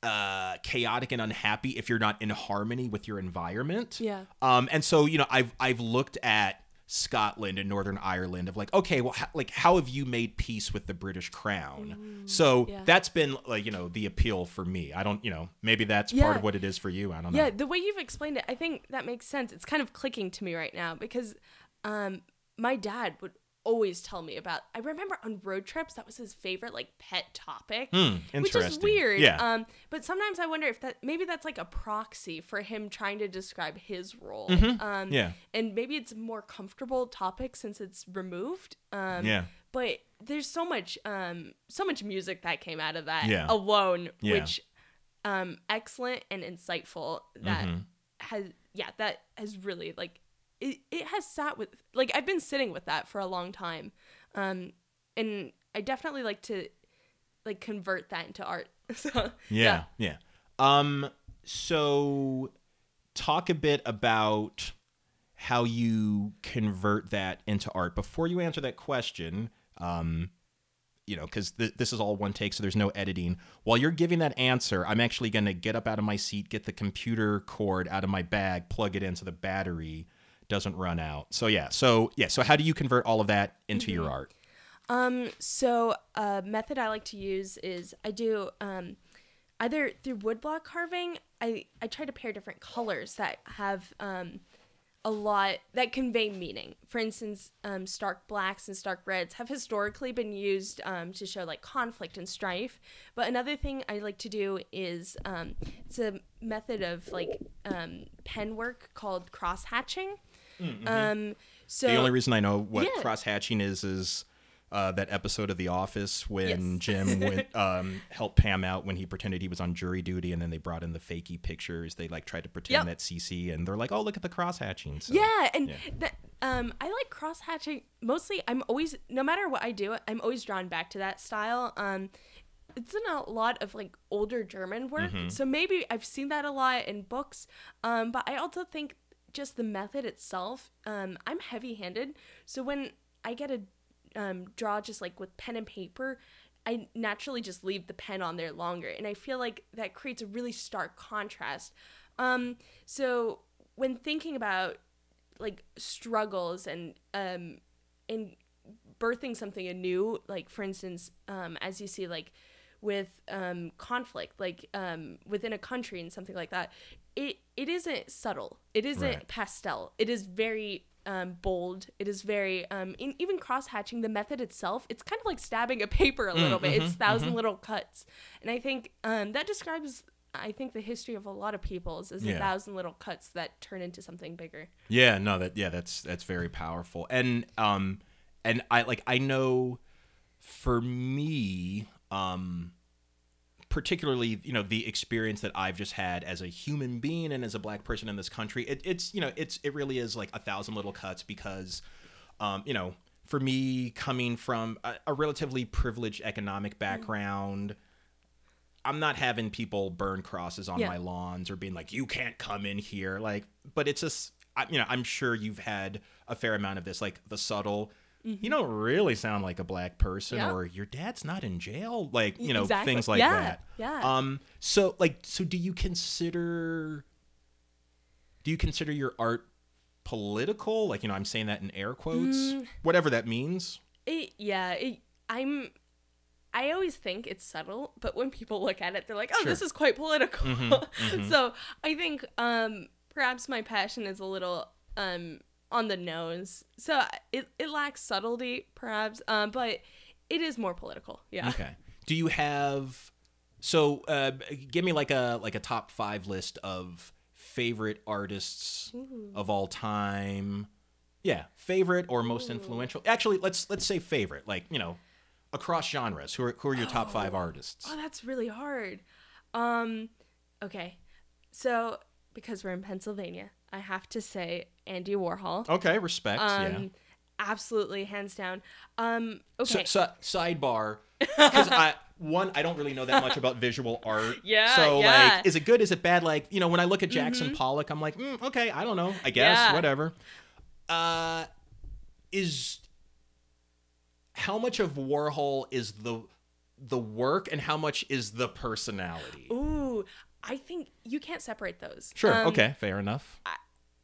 uh, chaotic and unhappy if you're not in harmony with your environment. Yeah. Um, and so you know, I've I've looked at Scotland and Northern Ireland of like, okay, well, how, like how have you made peace with the British Crown? so yeah. that's been like you know the appeal for me. I don't, you know, maybe that's Yeah. part of what it is for you. I don't know. Yeah, the way you've explained it, I think that makes sense. It's kind of clicking to me right now because um my dad would always tell me about I remember on road trips that was his favorite like pet topic. Hmm, Which is weird. Yeah. Um but sometimes I wonder if that maybe that's like a proxy for him trying to describe his role. Um Yeah. and maybe it's a more comfortable topic since it's removed. Um Yeah. but there's so much um so much music that came out of that Yeah. alone Yeah. which um excellent and insightful that Mhm. has yeah that has really like it, it has sat with like i've been sitting with that for a long time um and i definitely like to like convert that into art [LAUGHS] so Yeah, yeah. Um so talk a bit about how you convert that into art. Before you answer that question, um you know, because th- this is all one take, so there's no editing. While you're giving that answer, I'm actually going to get up out of my seat, get the computer cord out of my bag, plug it into the battery doesn't run out. So yeah, so yeah, so how do you convert all of that into your art? Um, so a method I like to use is I do um, either through woodblock carving. I I try to pair different colors that have um, a lot that convey meaning. For instance, um, stark blacks and stark reds have historically been used um, to show like conflict and strife. But another thing I like to do is um, it's a method of like um, pen work called cross hatching. Um, so The only reason I know what Yeah. cross hatching is is uh, that episode of The Office when Yes. Jim [LAUGHS] went, um, helped Pam out when he pretended he was on jury duty, and then they brought in the fakey pictures. They like tried to pretend Yep. that CC, and they're like, "Oh, look at the cross hatching." So, Yeah, and yeah. that um, I like cross hatching. Mostly, I'm always no matter what I do, I'm always drawn back to that style. Um, it's in a lot of like older German work, Mm-hmm. so maybe I've seen that a lot in books. Um, but I also think just the method itself. Um, I'm heavy-handed, so when I get a um, draw just like with pen and paper. I naturally just leave the pen on there longer, and I feel like that creates a really stark contrast. Um, so when thinking about like struggles and um and birthing something anew like for instance um as you see like with um conflict like um within a country and something like that it it isn't subtle. It isn't Right. pastel. It is very um, bold. It is very um in, even cross hatching the method itself it's kind of like stabbing a paper a little bit. It's 1000 little cuts. And i think um that describes i think the history of a lot of peoples is Yeah. a thousand little cuts that turn into something bigger. Yeah, no, that yeah, that's that's very powerful. And um and I like I know for me, um particularly, you know, the experience that I've just had as a human being and as a black person in this country, it, it's you know, it's it really is like a thousand little cuts because um, you know, for me coming from a, a relatively privileged economic background, I'm not having people burn crosses on Yeah. my lawns or being like, "You can't come in here." Like, but it's just, I, you know, I'm sure you've had a fair amount of this, like the subtle. You don't really sound like a black person, Mm-hmm. Yeah. or your dad's not in jail, like you know, Exactly. things like Yeah, that. yeah. Um. So, like, so do you consider? Do you consider your art political? Like, you know, I'm saying that in air quotes, Mm. whatever that means. It, yeah, it, I'm. I always think it's subtle, but when people look at it, they're like, "Oh, this is quite political." [LAUGHS] Mm-hmm, so I think um, perhaps my passion is a little um, on the nose. So it it lacks subtlety, perhaps, um, but it is more political. Yeah. Okay. Do you have so uh give me like a like a top 5 list of favorite artists of all time. Yeah, favorite or most influential. Actually, let's let's say favorite, like, you know, across genres. Who are who are your top 5 artists? Oh, that's really hard. Um, okay, so because we're in Pennsylvania, I have to say Andy Warhol. Okay, respect, Um, yeah. absolutely, hands down. Um, okay. so, sidebar [LAUGHS] because I one I don't really know that much about visual art. [LAUGHS] Yeah, So yeah. Mm-hmm. like, is it good? Is it bad? Like you know, when I look at Jackson Pollock, I'm like, mm, okay, I don't know. I guess Yeah. whatever. Uh, is how much of Warhol is the the work and how much is the personality? Ooh, I think you can't separate those. Sure. Um, okay. Fair enough.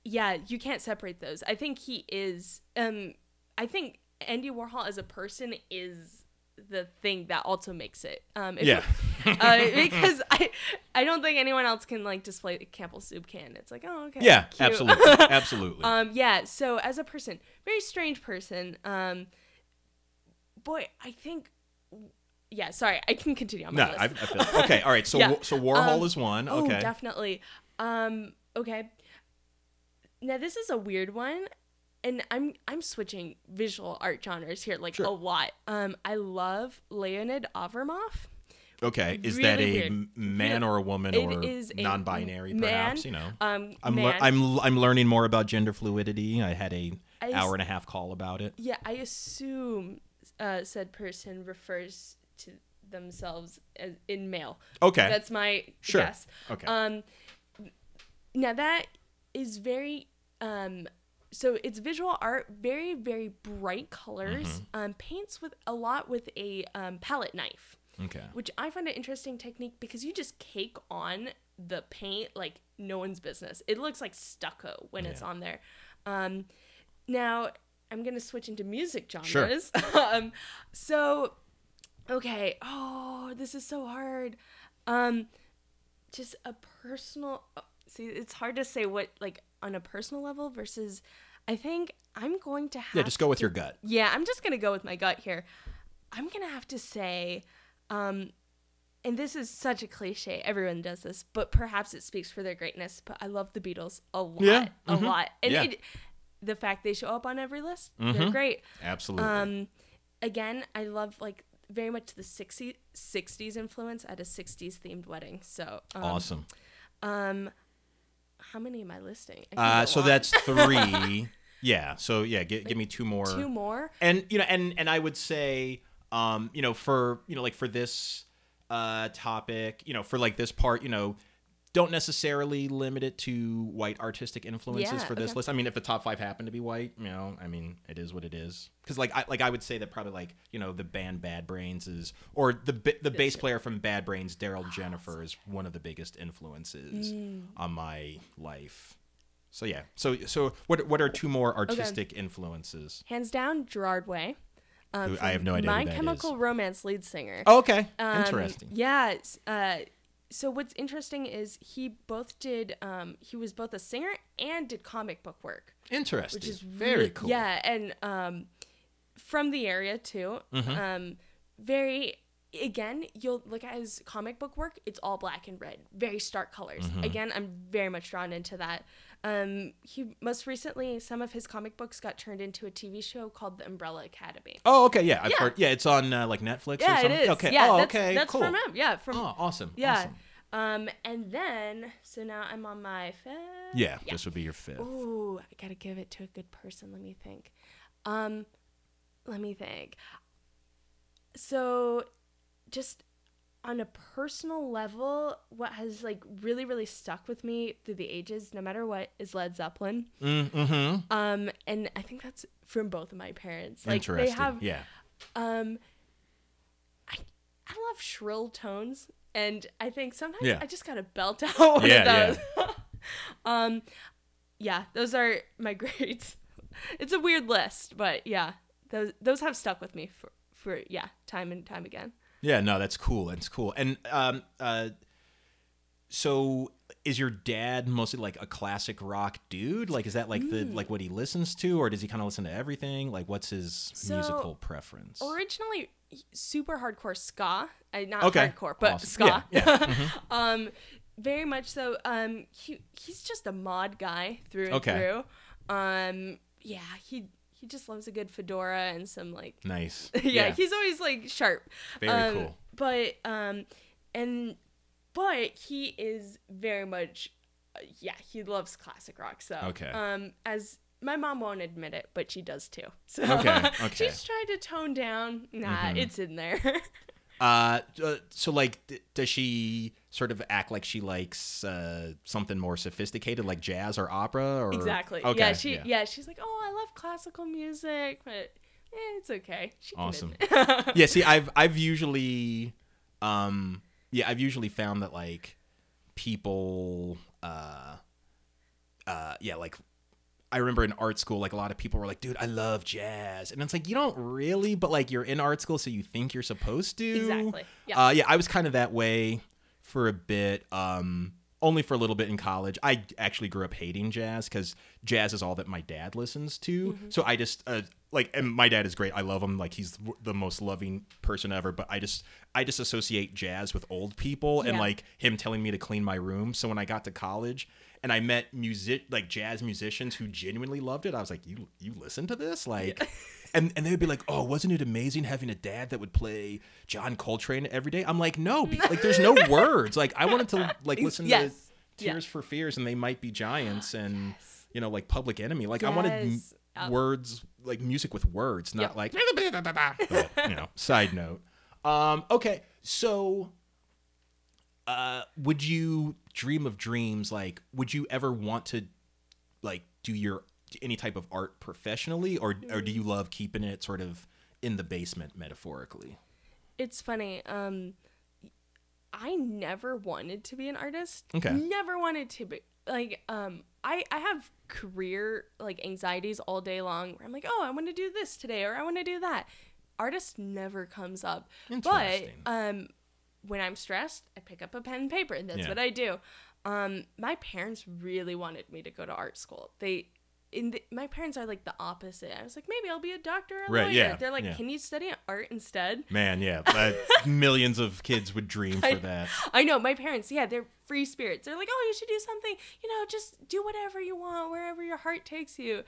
Yeah, you can't separate those. I think he is. Um, I think Andy Warhol as a person is the thing that also makes it. Um, Yeah. [LAUGHS] uh, because I, I don't think anyone else can like display the Campbell soup can. It's like, oh, okay. Yeah. cute. Absolutely. [LAUGHS] Absolutely. Um, yeah. So as a person, very strange person. Um, boy, I think. Yeah. Sorry, I can continue on my no, list. I, I feel okay. All right. So [LAUGHS] Yeah. So Warhol Um, is one. Oh, Okay. definitely. Um, okay. Now this is a weird one, and I'm I'm switching visual art genres here like Sure. a lot. Um, I love Leonid Afremov. Okay, is that a weird. man or a woman It or is non-binary? man. Perhaps you know. Um, I'm lear- I'm I'm learning more about gender fluidity. I had a I hour and a half call about it. Yeah, I assume uh, said person refers to themselves as in male. Okay. That's my Sure. guess. okay. Um, now that is very um, so it's visual art, very very bright colors. Mm-hmm. Um, paints with a lot with a um, palette knife, okay. which I find an interesting technique because you just cake on the paint like no one's business. It looks like stucco when it's on there. Um, now I'm gonna switch into music genres. Sure. genres. [LAUGHS] um, so okay. Oh, this is so hard. Um, just a personal. oh, See, it's hard to say what like on a personal level versus. I think I'm going to have. Yeah, just go with to- your gut. Yeah, I'm just gonna go with my gut here. I'm gonna have to say, um, and this is such a cliche. Everyone does this, but perhaps it speaks for their greatness. But I love the Beatles a lot, Yeah, a mhm, lot, and yeah. it, the fact they show up on every list, they're Mhm. great. Absolutely. Um, again, I love like very much the 60, 60s influence at a 60s themed wedding. So, um, awesome. Um, how many am I listing? I Uh, so on. that's three. [LAUGHS] yeah. So yeah, gi- give me two more. two more. and you know and and i would say um you know for you know like for this uh topic you know for like this part you know don't necessarily limit it to white artistic influences Yeah, for this okay. list i mean if the top five happen to be white you know i mean it is what it is because like i like i would say that probably like you know the band bad brains is or the the bass player from bad brains darryl jenifer is one of the biggest influences Mm. on my life so yeah so so what what are two more artistic influences Hands down, Gerard Way. Um, I have no idea who My Chemical is. Romance lead singer. Oh, okay. Um, Interesting. Yeah. Uh, so what's interesting is he both did. Um, he was both a singer and did comic book work, Interesting. which is very really- cool. Yeah, and um, from the area too. Mm-hmm. Um, very. Again, you'll look at his comic book work. It's all black and red, very stark colors. Mm-hmm. Again, I'm very much drawn into that. Um, he most recently, some of his comic books got turned into a TV show called The Umbrella Academy. Oh, okay. Yeah, I've Yeah. heard. Yeah, it's on uh, like Netflix. or Yeah, it something. is. Okay. Yeah, oh, that's, okay. That's cool. from him. Yeah, from Oh, awesome. yeah. Awesome. Um, and then so now I'm on my fifth. Yeah, this would be your fifth. Ooh, I gotta give it to a good person. Let me think. Um, let me think. So, just on a personal level, what has like really, really stuck with me through the ages, no matter what, is Led Zeppelin. Mm-hmm. Um, and I think that's from both of my parents. Like Interesting. they have yeah. um I I love shrill tones and I think sometimes Yeah. I just gotta belt [LAUGHS] out one Yeah, of those. [LAUGHS] um yeah, those are my [LAUGHS] grades. It's a weird list, but yeah, those those have stuck with me for for yeah, time and time again. Yeah. No, that's cool. That's cool. And um, uh, so is your dad mostly like a classic rock dude? Like, is that like the Mm. like what he listens to, or does he kind of listen to everything? Like, what's his So, musical preference? Originally super hardcore ska, uh, not Okay, hardcore, but awesome. ska. Yeah, yeah, [LAUGHS] mhm. um, very much so. Um, he he's just a mod guy through and Okay. through. Um, yeah, he he just loves a good fedora and some like [LAUGHS] nice. yeah, he's always like sharp. Very Um, cool. But um, and but he is very much uh, yeah, he loves classic rock. So Okay. um, as my mom won't admit it, but she does too. [LAUGHS] So Okay, [LAUGHS] okay. Mm-hmm. she's trying to tone down. Nah, it's in there. Uh, uh, so like, d- does she sort of act like she likes uh, something more sophisticated, like jazz or opera? Or exactly. Okay, yeah, she yeah. she's like, oh, classical music, but eh, it's okay. She can Awesome. [LAUGHS] yeah. See, I've I've usually, um, yeah, I've usually found that like people, uh, uh, yeah, like. I remember in art school, like a lot of people were like, "Dude, I love jazz," and it's like you don't really, but like you're in art school, so you think you're supposed to. Exactly. Yeah. Uh, yeah, I was kind of that way for a bit. Um, only for a little bit in college. I actually grew up hating jazz because jazz is all that my dad listens to. Mm-hmm. So I just uh, like, and my dad is great. I love him. Like he's the most loving person ever. But I just, I just associate jazz with old people and like him telling me to clean my room. So when I got to college and I met music like jazz musicians who genuinely loved it. I was like, you you listen to this like. [LAUGHS] And, and they would be like, "Oh, wasn't it amazing having a dad that would play John Coltrane every day?" I'm like, "No, be- [LAUGHS] like there's no words. Like I wanted to like listen Yes. to Yeah. Tears for Fears and they might be giants and you know like Public Enemy. Like I wanted m- Yes. Uh, words like music with words, not Yep. like [LAUGHS] but, you know. Side note. Um, okay, so uh, would you dream of dreams? Like, would you ever want to like do your any type of art professionally, or or do you love keeping it sort of in the basement metaphorically? It's funny. Um, I never wanted to be an artist. Okay. Never wanted to be like. Um, I I have career like anxieties all day long. Where I'm like, oh, I want to do this today, or I want to do that. Artist never comes up. But um, when I'm stressed, I pick up a pen and paper, and that's Yeah. what I do. Um, my parents really wanted me to go to art school. They. In the, my parents are like the opposite. I was like, maybe I'll be a doctor or a Right, lawyer. yeah, They're like, yeah. can you study art instead? Man, yeah, [LAUGHS] uh, millions of kids would dream for that. I know my parents. Yeah, they're free spirits. They're like, oh, you should do something. You know, just do whatever you want, wherever your heart takes you.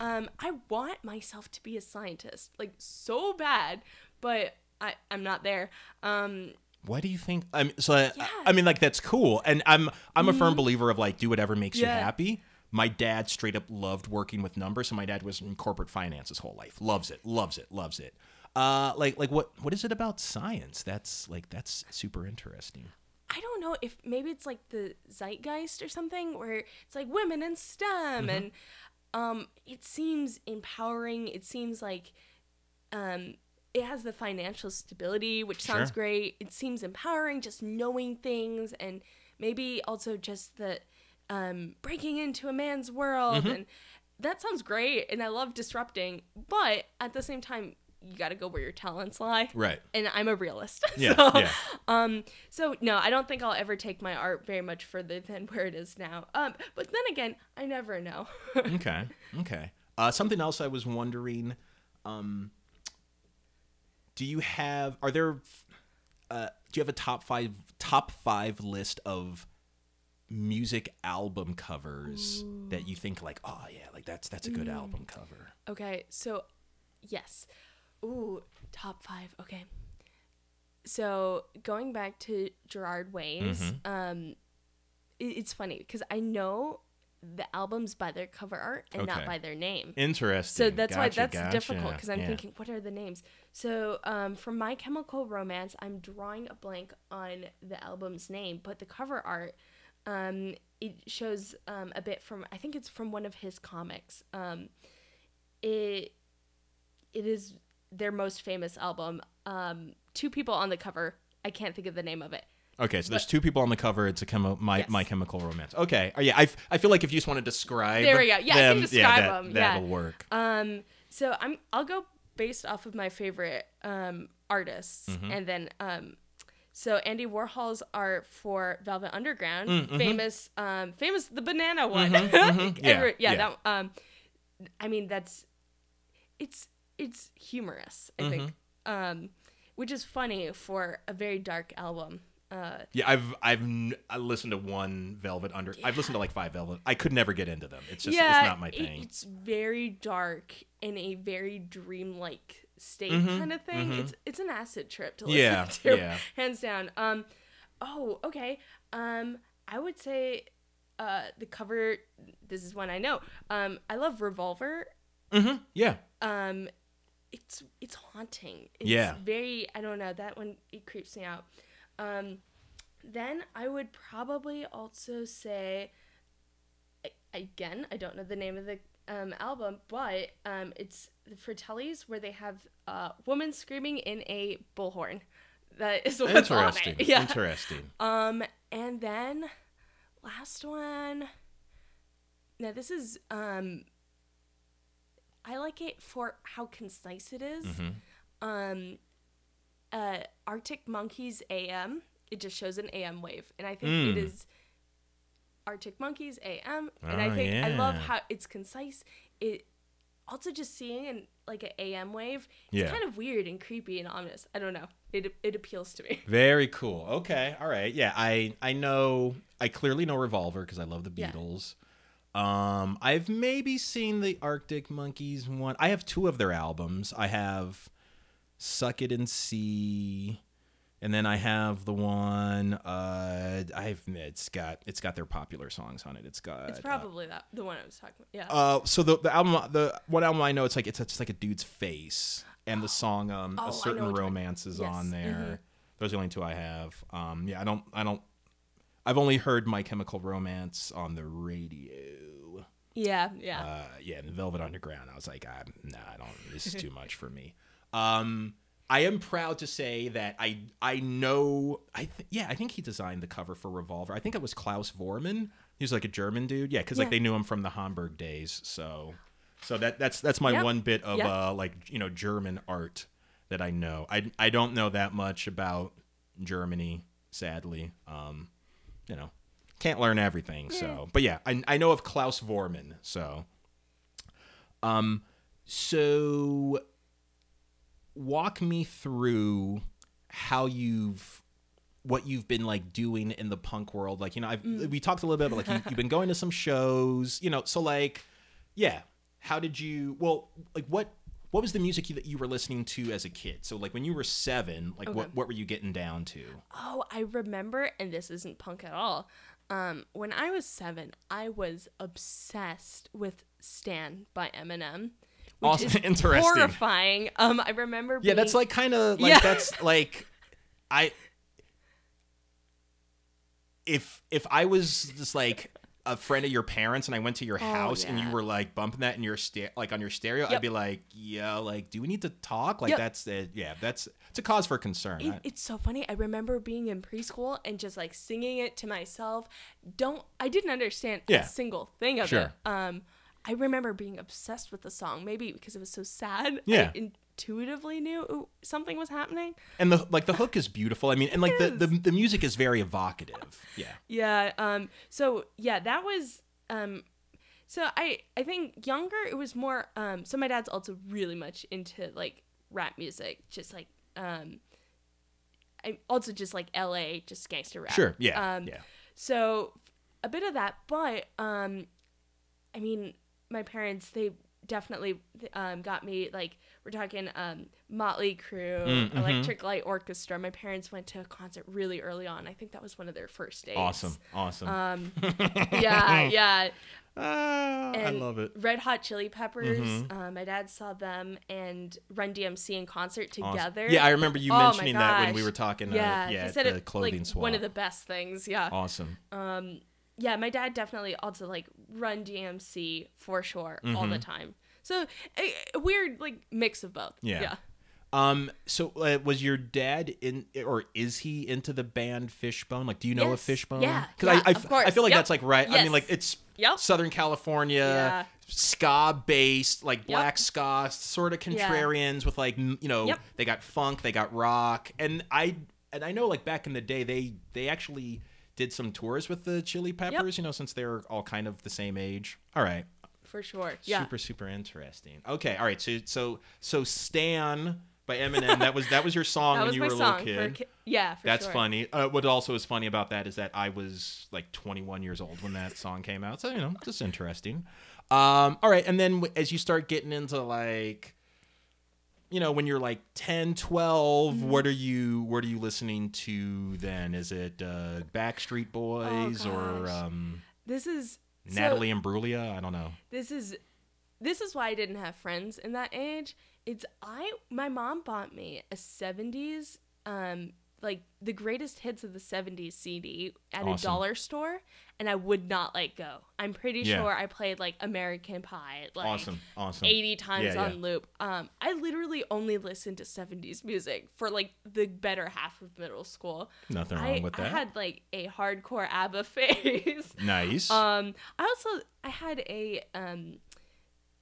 Um, I want myself to be a scientist, like so bad, but I I'm not there. Um, Why do you think? I mean, so I, Yeah. Mm-hmm. I mean, like that's cool, and I'm I'm a firm believer of like do whatever makes you happy. My dad straight up loved working with numbers, so my dad was in corporate finance his whole life. Loves it, loves it, loves it. Uh, like like what what is it about science? That's like that's super interesting. I don't know if maybe it's like the zeitgeist or something where it's like women in STEM and um it seems empowering. It seems like um it has the financial stability, which sounds Sure. great. It seems empowering just knowing things and maybe also just the um breaking into a man's world and that sounds great and I love disrupting, but at the same time you got to go where your talents lie Right. and I'm a realist. [LAUGHS] Yeah, so, yeah. Um. So no, I don't think I'll ever take my art very much further than [LAUGHS] where it is now. Um. But then again, I never know. [LAUGHS] Okay. Okay. Uh, something else I was wondering. Um, do you have? Are there? Uh, do you have a top five top five list of music album covers that you think like, oh yeah, like that's that's a good Mm. album cover. okay. So, yes. Ooh, top five. Okay. So going back to Gerard Way's, Mm-hmm. um, it, it's funny because I know the albums by their cover art and not by their name. Interesting. So that's why that's gotcha. difficult because I'm Yeah. thinking, what are the names? So um, for My Chemical Romance, I'm drawing a blank on the album's name, but the cover art, um, it shows um, a bit from I think it's from one of his comics. Um, it it is their most famous album. Um, two people on the cover. I can't think of the name of it. Okay, so there's two people on the cover. It's a chemo, my Yes. my chemical romance. Okay, uh, yeah, I, f- I feel like if you just want to describe, There we go. Yeah, I can them, describe that, them, That'll yeah. work. Um, so I'm I'll go based off of my favorite um artists, Mm-hmm. and then um, so Andy Warhol's art for Velvet Underground, Mm, famous um famous the banana one, mhm. [LAUGHS] Yeah, Every- yeah, yeah. that um, I mean that's it's it's humorous, I think, Mm-hmm. um, which is funny for a very dark album. Uh, Yeah, I've I've n- I listened to one Velvet Under. I've listened to like five Velvet. I could never get into them. It's just yeah, it's not my thing. it's very dark in a very dreamlike state Mhm, kind of thing. mhm. It's it's an acid trip to listen Yeah, [LAUGHS] to, yeah. hands down. Um, oh, okay. Um, I would say, uh, the cover. This is one I know. Um, I love Revolver. Mm-hmm. Yeah, Um, it's it's haunting. It's Yeah. very. I don't know that one. It creeps me out. Um, then I would probably also say. Again, I don't know the name of the um, album, but um, it's the Fratellis where they have uh, woman screaming in a bullhorn. That is what's on interesting. it. [LAUGHS] Yeah. Interesting. Um, and then last one. Now this is um. I like it for how concise it is. Mm-hmm. Um, uh, Arctic Monkeys AM. It just shows an AM wave, and I think Mm. it is Arctic Monkeys AM. And I Oh, think I love how it's concise. It also just seeing an like an AM wave, it's Yeah. kind of weird and creepy and ominous. I don't know. It it appeals to me. [LAUGHS] Very cool. Okay. All right. Yeah, I I know I clearly know Revolver because I love the Yeah. Beatles. Um I've maybe seen the Arctic Monkeys one. I have two of their albums. I have Suck It and See and then I have the one uh I've it's got it's got their popular songs on it. It's got It's uh, probably that the one I was talking about. Yeah. uh, so the the album, the one album I know, it's like it's just like a dude's face, and the song um, Oh, "A Certain Romance" is Yes, on there. mhm. Those are the only two I have. Um, yeah, I don't, I don't, I've only heard "My Chemical Romance" on the radio. yeah, yeah. Uh, yeah, and Velvet Underground. I was like, I, nah, I don't. This is too much for me. Um, I am proud to say that I I know I th- yeah I think he designed the cover for Revolver. I think it was Klaus Voormann. He was like a German dude. Yeah, because like they knew him from the Hamburg days. So so that that's that's my Yep. one bit of Yep. uh like you know German art that I know. I I don't know that much about Germany, sadly. Um, you know, can't learn everything. So, but yeah, I I know of Klaus Voormann. So, um, so walk me through how you've what you've been like doing in the punk world like you know I've, Mm. we talked a little bit about like you, you've been going to some shows you know so like yeah how did you well like what what was the music that you were listening to as a kid so like when you were seven like Okay. what what were you getting down to Oh, I remember, and this isn't punk at all. Um, when I was seven, I was obsessed with "Stan" by Eminem. Which Awesome. [LAUGHS] is Interesting. Horrifying. Um, I remember. yeah that's like kind of like Yeah. that's [LAUGHS] like i if if i was just like a friend of your parents and i went to your Oh, house and you were like bumping that in your sta- like on your stereo i'd be like yeah like do we need to talk like Yep. that's it yeah that's it's a cause for concern It, I- it's so funny. I remember being in preschool and just like singing it to myself. Don't I didn't understand Yeah. a single thing of Sure. it. Um, I remember being obsessed with the song. Maybe because it was so sad. Yeah. I intuitively knew something was happening. and the like the hook is beautiful i mean and like the, the the music is very evocative yeah Yeah. Um. So yeah, that was um. So I I think younger it was more um. So my dad's also really much into like rap music, just like um. I also just like L.A. just gangster rap. sure yeah Um, yeah So a bit of that, but um, I mean, my parents they definitely um got me like we're talking um Motley Crue, Mm, mhm. Electric Light Orchestra. My parents went to a concert really early on. I think that was one of their first days. awesome awesome Um, [LAUGHS] yeah, yeah. Ah, i love it Red Hot Chili Peppers. Mhm. Um, my dad saw them and Run DMC in concert Awesome. together. yeah i remember you Oh mentioning that when we were talking uh, yeah, yeah he said the it clothing like swap one of the best things. Yeah. awesome Um, yeah, my dad definitely also like Run DMC for sure all the time. So a, a weird like mix of both. Yeah. Yeah. Um. So, uh, was your dad in, or is he into the band Fishbone? Like, do you know of Yes. Fishbone? Yeah. Because Yeah, I, I, of f- I course. feel like Yep. that's like right. I mean, like it's Yep. Southern California, Yeah. ska based, like black ska, sort of Yeah. contrarians with like you know Yep. they got funk, they got rock, and I and I know like back in the day they they actually did some tours with the Chili Peppers. You know, since they're all kind of the same age. All right. For sure. Yeah. Super, super interesting. Okay, all right. So, so, so Stan by Eminem. That was that was your song [LAUGHS] when you were a little for kid. ki- yeah, for That's sure. funny. Uh, what also is funny about that is that I was like 21 years old when that song came out. So you know, just interesting. Um, all right, and then as you start getting into like, you know, when you're like 10, 12, Mm-hmm. what are you what are you listening to then? Is it uh, Backstreet Boys or Oh, gosh. um, This is so- Natalie Imbruglia? I don't know. this is this is why I didn't have friends in that age. It's I my mom bought me a 70s um like the greatest hits of the 70s CD at a dollar store and I would not let go. I'm pretty Yeah. sure I played like American Pie like awesome, awesome. 80 times Yeah, on yeah. loop. Um I literally only listened to 70s music for like the better half of middle school. Nothing wrong I, with I had like a hardcore ABBA [LAUGHS] phase. nice. Um, I also I had a um,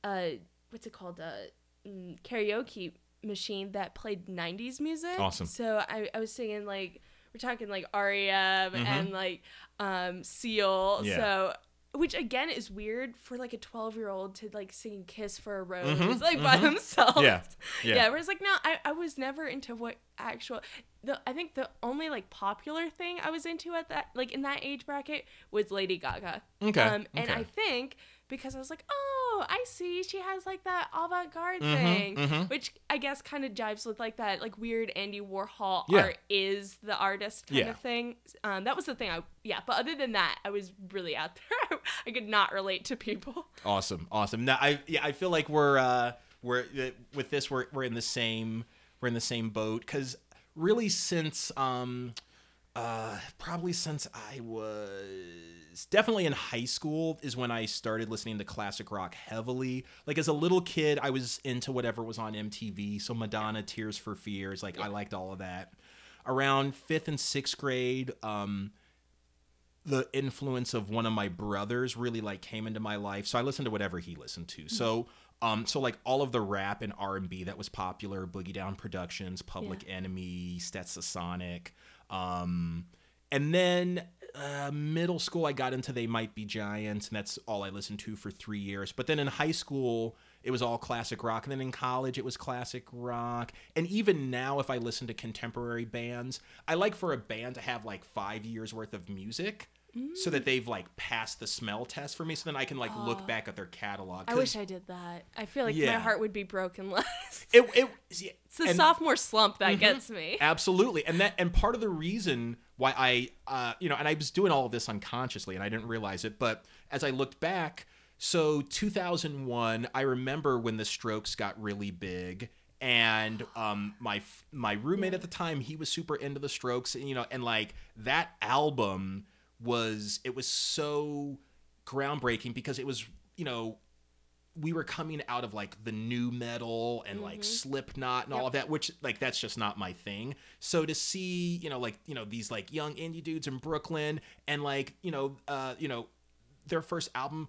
uh, what's it called? A mm, karaoke machine that played '90s music. Awesome. So I, I was singing like we're talking like REM and like um Seal. Mm-hmm. Yeah. So which again is weird for like a 12 year old to like sing kiss for a rose Mhm, like by mhm. themselves Yeah, [LAUGHS] yeah. yeah whereas like no I, I was never into what actual the i think the only like popular thing i was into at that like in that age bracket was lady gaga Okay, um and i think because i was like oh i see she has like that avant-garde Mhm, thing mhm. which i guess kind of jives with like that like weird andy warhol Yeah. art is the artist kind Yeah. of thing um that was the thing i yeah but other than that i was really out there [LAUGHS] i could not relate to people Awesome, awesome. Now, I yeah, I feel like we're uh, we're uh, with this we're we're in the same we're in the same boat because really since um uh probably since I was definitely in high school is when I started listening to classic rock heavily. Like as a little kid, I was into whatever was on MTV. So Madonna, Tears for Fears, like I liked all of that. Around fifth and sixth grade, um, the influence of one of my brothers really like came into my life so i listened to whatever he listened to so um so like all of the rap and r&b that was popular boogie down productions public enemy stetsasonic um and then uh, middle school i got into they might be giants and that's all i listened to for three years. But then in high school it was all classic rock. And then in college it was classic rock. And even now if i listen to contemporary bands i like for a band to have like five years worth of music so that they've like passed the smell test for me so then i can like look back at their catalog. I wish i did that. I feel like my heart would be broken less. It, it it's the and- sophomore slump that gets me. Absolutely, and that and part of the reason why I, uh, you know, and I was doing all of this unconsciously, and I didn't realize it, but as I looked back, so 2001, I remember when the Strokes got really big. And um, my my roommate at the time, he was super into the Strokes, and you know, and like that album was it was so groundbreaking because it was you know we were coming out of like the nu metal and like Slipknot and all of that, which like that's just not my thing. So to see, you know, like you know these like young indie dudes in Brooklyn and like you know, uh, you know, their first album,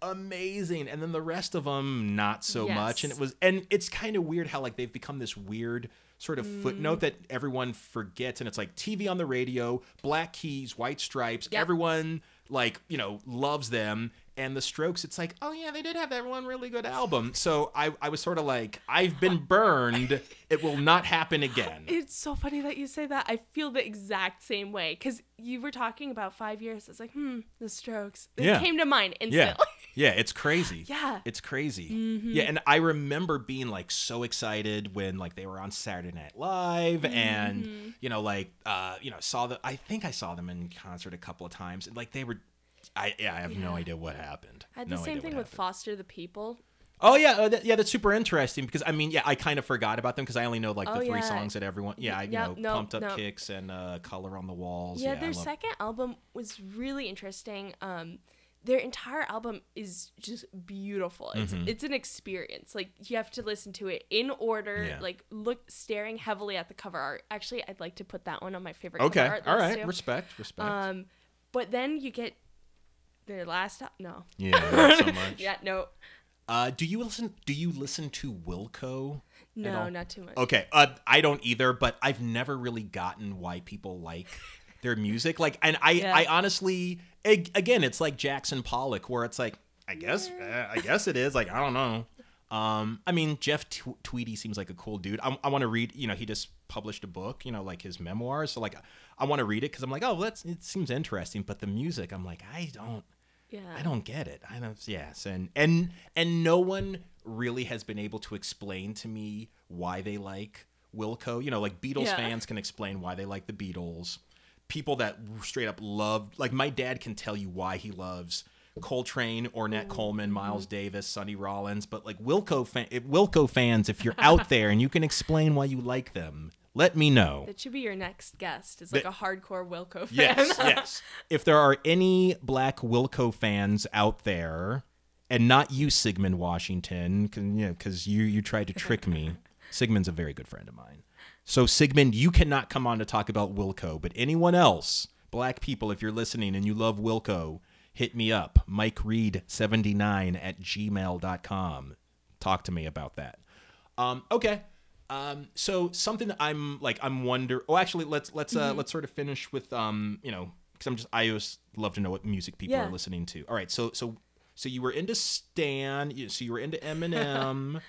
amazing, and then the rest of them not so much. And it was, and it's kind of weird how like they've become this weird sort of Mm. footnote that everyone forgets, and it's like TV on the radio, Black Keys, White Stripes, Yep. everyone like you know loves them and the strokes it's like oh yeah they did have that one really good album so i i was sort of like i've been [LAUGHS] burned it will not happen again It's so funny that you say that. I feel the exact same way because you were talking about five years. It's like, hmm, the Strokes. It Yeah. came to mind yeah instantly. yeah it's crazy [LAUGHS] Yeah. it's crazy Mm-hmm. yeah and i remember being like so excited when like they were on saturday night live Mm-hmm. and you know like uh you know saw the i think i saw them in concert a couple of times and like they were i yeah i have no idea what happened I had No the same thing with happened. Foster the People. Oh yeah, uh, that, yeah, that's super interesting because I mean, yeah, I kind of forgot about them because I only know like the Oh, three yeah. songs that everyone, yeah, I, Yep, know, no, pumped up no. kicks and uh, color on the walls. Yeah, Yeah, their love- second album was really interesting. Um, their entire album is just beautiful. It's Mm-hmm. it's an experience. Like you have to listen to it in order. Yeah. Like look, staring heavily at the cover art. Actually, I'd like to put that one on my favorite. Okay, cover art all right, too. respect, respect. Um, but then you get their last. No. yeah, not so [LAUGHS] much. Yeah. No. Uh, do you listen? Do you listen to Wilco? No, not too much. Okay, uh, I don't either, but I've never really gotten why people like [LAUGHS] their music. Like, and I, Yeah. I honestly, ag- again, it's like Jackson Pollock, where it's like, I guess, uh, I guess it is. Like, I don't know. Um, I mean, Jeff T- Tweedy seems like a cool dude. I, I want to read. You know, he just published a book. You know, like his memoirs. So like, I want to read it because I'm like, oh, that's it seems interesting. But the music, I'm like, I don't. Yeah. I don't get it. I don't. Yes, and and and no one really has been able to explain to me why they like Wilco. You know, like Beatles Yeah. fans can explain why they like the Beatles. People that straight up love, like my dad, can tell you why he loves Coltrane, Ornette mm. Coleman, Miles Davis, Sonny Rollins. But like Wilco fan, Wilco fans, if you're out [LAUGHS] there and you can explain why you like them, let me know. That should be your next guest. It's like The- a hardcore Wilco fan. Yes, [LAUGHS] yes. If there are any black Wilco fans out there, and not you, Sigmund Washington, because you, know, you you tried to trick me. [LAUGHS] Sigmund's a very good friend of mine. So Sigmund, you cannot come on to talk about Wilco, but anyone else, black people, if you're listening and you love Wilco, hit me up, Mike Reed 79 at gmail.com. Talk to me about that. Um, okay. Um, so something that I'm like I'm wonder. Oh, actually, let's let's uh, let's sort of finish with um, you know, because I'm just I always love to know what music people Yeah. are listening to. All right, so so so you were into Stan, you- so you were into Eminem,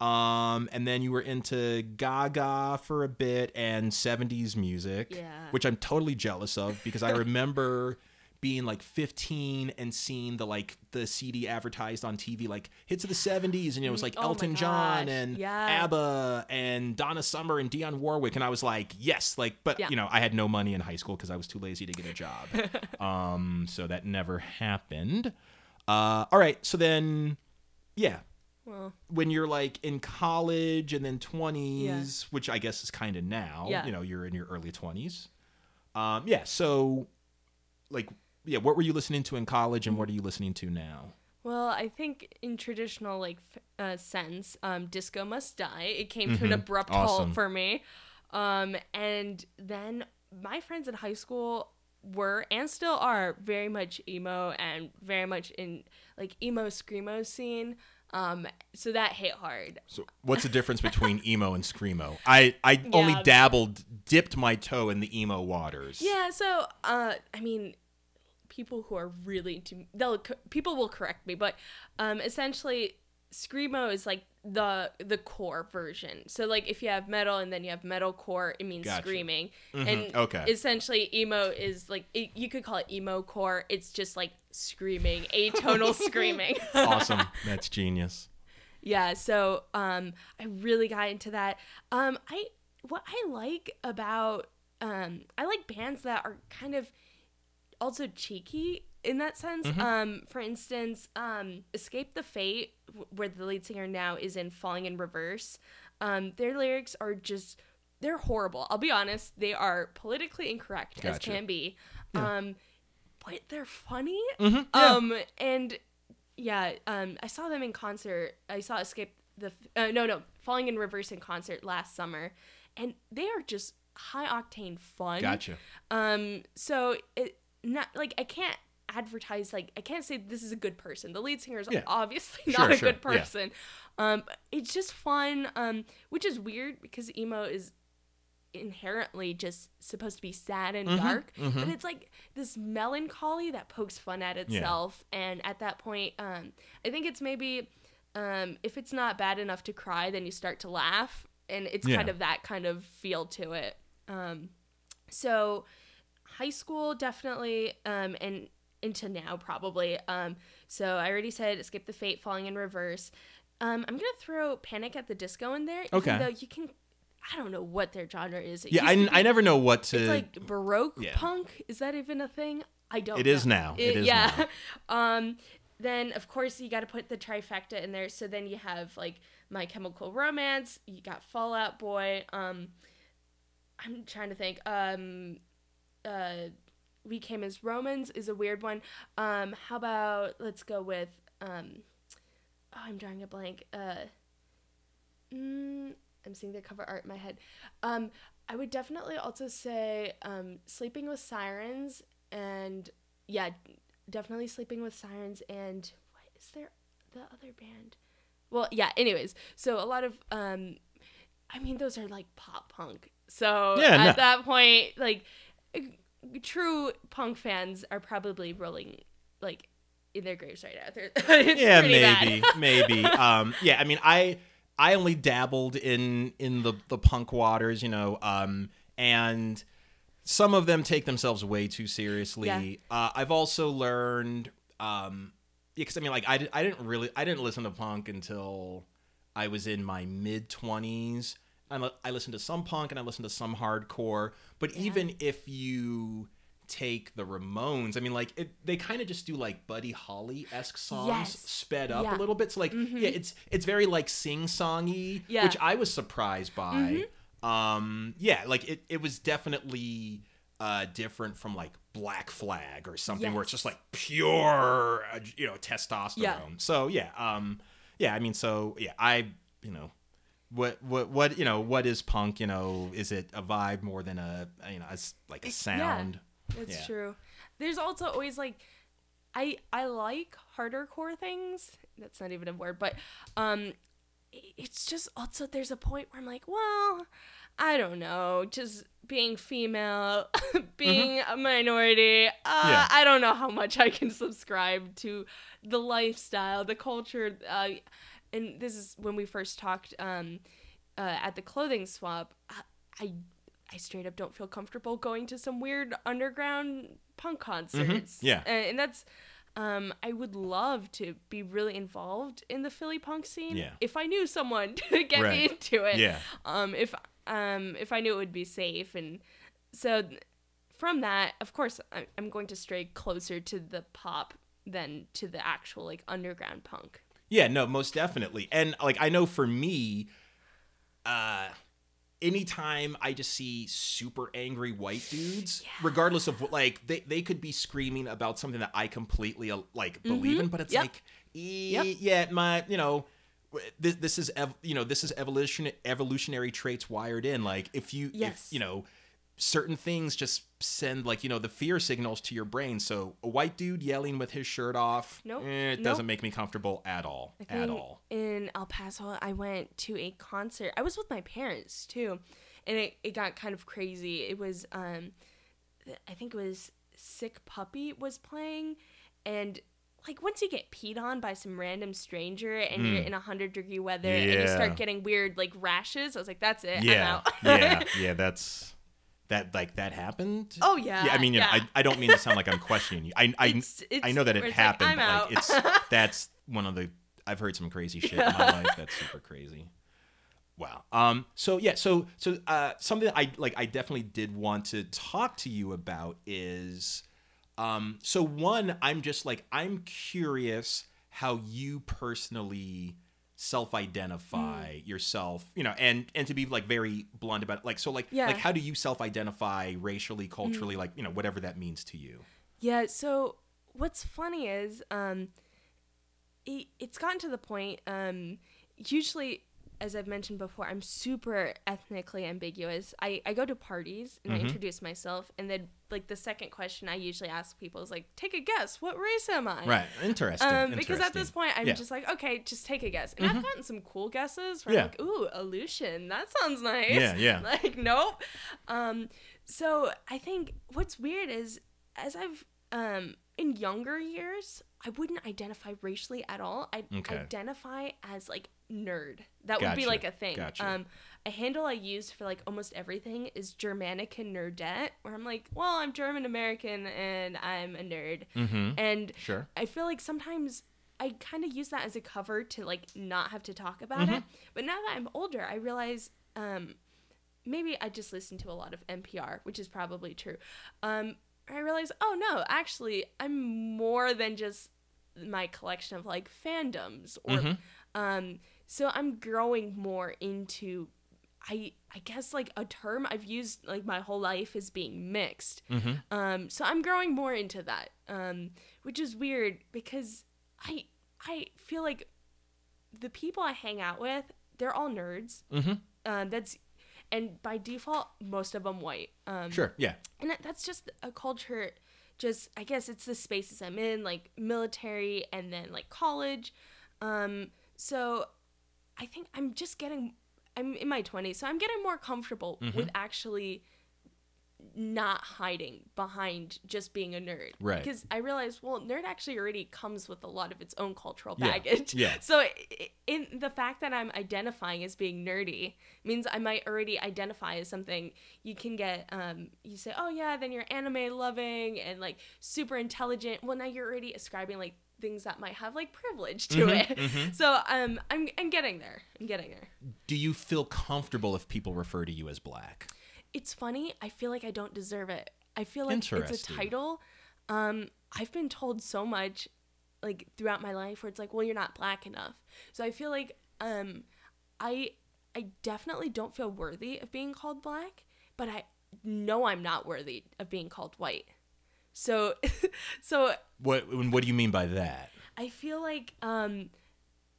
[LAUGHS] um, and then you were into Gaga for a bit and 70s music, Yeah. which I'm totally jealous of because I [LAUGHS] remember being like 15 and seeing the like the CD advertised on TV like hits of the 70s and it was like Oh Elton John and yeah. ABBA and Donna Summer and Dionne Warwick and I was like yes like but Yeah. you know I had no money in high school because I was too lazy to get a job [LAUGHS] um so that never happened uh all right so then yeah Well, when you're like in college and then 20s which i guess is kind of now Yeah. you know you're in your early 20s um yeah so like yeah what were you listening to in college and what are you listening to now well, I think in traditional like uh, sense, um, disco must die. It came to an abrupt Mm-hmm. Awesome. halt for me, um, and then my friends in high school were and still are very much emo and very much in like emo screamo scene. Um, so that hit hard. so what's the difference between [LAUGHS] emo and screamo i i only dabbled dipped my toe in the emo waters Yeah, so uh I mean people who are really into they'll people will correct me, but um essentially screamo is like the the core version. So like if you have metal and then you have metal core, it means Gotcha. screaming. Mhm, And okay. essentially emo is like it, you could call it emo core. It's just like screaming, atonal [LAUGHS] screaming. awesome that's [LAUGHS] genius Yeah, so um I really got into that. Um I what I like about um I like bands that are kind of also cheeky in that sense. Um for instance, um Escape the Fate where the lead singer now is in Falling in Reverse. Um their lyrics are just they're horrible. I'll be honest, they are politically incorrect as can be. Um but they're funny. Mhm, yeah. Um and yeah, um, I saw them in concert. I saw Escape the uh, no no Falling in Reverse in concert last summer, and they are just high octane fun. gotcha Um, so it not like I can't advertise like I can't say this is a good person. The lead singer is Yeah. obviously [LAUGHS] Sure, not a sure, good yeah. person. Um, it's just fun. Um, which is weird because emo is inherently just supposed to be sad and Mhm, dark mhm. but it's like this melancholy that pokes fun at itself and at that point um i think it's maybe um if it's not bad enough to cry then you start to laugh and it's Yeah. kind of that kind of feel to it um so high school definitely um and into now probably um so i already said escape the fate falling in reverse um i'm gonna throw panic at the disco in there even Okay. though you can i don't know what their genre is It yeah I, to I never know what to it's like baroque yeah. punk is that even a thing i don't It is know. now. It is yeah [LAUGHS] um then of course you got to put the trifecta in there so then you have like my chemical romance you got fallout boy um i'm trying to think um uh we came as romans is a weird one. Um how about let's go with um oh i'm drawing a blank uh mm, i'm seeing the cover art in my head. Um i would definitely also say um sleeping with sirens and yeah definitely sleeping with sirens and what is there the other band? Well yeah anyways so a lot of um i mean those are like pop punk. So Yeah, at no. that point like true punk fans are probably rolling like in their graves right now. [LAUGHS] Yeah maybe [LAUGHS] maybe. Um yeah i mean i i only dabbled in in the the punk waters you know um and some of them take themselves way too seriously. Yeah. uh i've also learned um yeah because i mean like I, I didn't really i didn't listen to punk until i was in my mid 20s I, I listened to some punk and i listen to some hardcore but even if you take the ramones i mean like it, they kind of just do like buddy holly esque songs Yes. sped up Yeah. Mm-hmm. a little bit so like yeah it's it's very like sing-songy Yeah. which i was surprised by um yeah like it, it was definitely uh different from like black flag or something where it's just like pure uh, you know testosterone Yeah. so yeah um yeah i mean so yeah i you know what what what you know what is punk you know is it a vibe more than a you know as like a It's- sound That's Yeah. true. There's also always like I I like harder core things. That's not even a word, but um it's just also there's a point where I'm like, well, I don't know, just being female, [LAUGHS] being a minority, uh, Mm-hmm. Yeah. I don't know how much I can subscribe to the lifestyle, the culture. Uh, and this is when we first talked um, uh, at the clothing swap. I, I, I straight up don't feel comfortable going to some weird underground punk concerts. Mm-hmm. Yeah. and, and that's. Um, I would love to be really involved in the Philly punk scene Yeah. if I knew someone [LAUGHS] to get Right. me into it Yeah. um if um if i knew it would be safe and so from that of course i'm going to stray closer to the pop than to the actual like underground punk Yeah, no, most definitely. And like I know for me, uh anytime I just see super angry white dudes, regardless of what like they, they could be screaming about something that I completely uh, like believe in, but it's Yep. like eh, yeah, my you know this, this is ev- you know this is evolution evolutionary traits wired in like if you Yes. if you know certain things just send like you know the fear signals to your brain. So a white dude yelling with his shirt off Nope. eh, it Nope. doesn't make me comfortable at all I at all. in el paso i went to a concert. I was with my parents too and it, it got kind of crazy. It was um i think it was sick puppy was playing and like once you get peed on by some random stranger and you're in a hundred degree weather and you Hmm. Start getting weird like rashes i was like that's it i'm yeah. out. Yeah. [LAUGHS] Yeah that's that like that happened? Oh, yeah, yeah i mean you know. I, I don't mean to sound like i'm questioning you. I i, [LAUGHS] It's- it's I know that it like, happened I'm but like it's [LAUGHS] that's one of the i've heard some crazy shit in my life that's super crazy. Wow. Um so yeah so so uh something that i like i definitely did want to talk to you about is um so one i'm just like i'm curious how you personally self-identify Mm. yourself you know and and to be like very blunt about it like so like Yeah. like how do you self-identify racially culturally like you know whatever that means to you Yeah, so what's funny is um it, it's gotten to the point um usually as I've mentioned before, I'm super ethnically ambiguous. I, I go to parties and I introduce myself and then like the second question I usually ask people is like, take a guess, what race am I? right interesting, Um, because at this point I'm Yeah. Mm-hmm. just like, okay, just take a guess. And I've gotten some cool guesses where Yeah. I'm like, ooh, Aleutian, that sounds nice. Yeah, yeah. [LAUGHS] like, nope. Um, so I think what's weird is as I've um in younger years, I wouldn't identify racially at all. I Okay. identify as like nerd. That would be like a thing. gotcha. Um, a handle I use for like almost everything is Germanic and nerdette, where I'm like, well, I'm German American and I'm a nerd. mm-hmm. And sure I feel like sometimes I kind of use that as a cover to like not have to talk about it. But now that I'm older, I realize um, maybe I just listen to a lot of NPR, which is probably true. Um, I realize, oh no, actually, I'm more than just my collection of like fandoms or um so i'm growing more into i i guess like a term i've used like my whole life is being mixed. Um so i'm growing more into that um which is weird because i i feel like the people i hang out with they're all nerds. Mm-hmm. um that's and by default most of them white. Um sure yeah. and that, that's just a culture just i guess it's the spaces i'm in like military and then like college. Um so i think i'm just getting i'm in my 20s so i'm getting more comfortable Mm-hmm. with actually not hiding behind just being a nerd Right. because i realized well nerd actually already comes with a lot of its own cultural baggage yeah. yeah. [LAUGHS] so in the fact that i'm identifying as being nerdy means i might already identify as something you can get um you say oh yeah then you're anime loving and like super intelligent well now you're already ascribing like things that might have like privilege to Mm-hmm, it. so um i'm i'm getting there. I'm getting there. Do you feel comfortable if people refer to you as black? It's funny. I feel like i don't deserve it. I feel like it's a title. Um i've been told so much like throughout my life where it's like well you're not black enough. So i feel like um i i definitely don't feel worthy of being called black but i know i'm not worthy of being called white so [LAUGHS] so what what do you mean by that I feel like um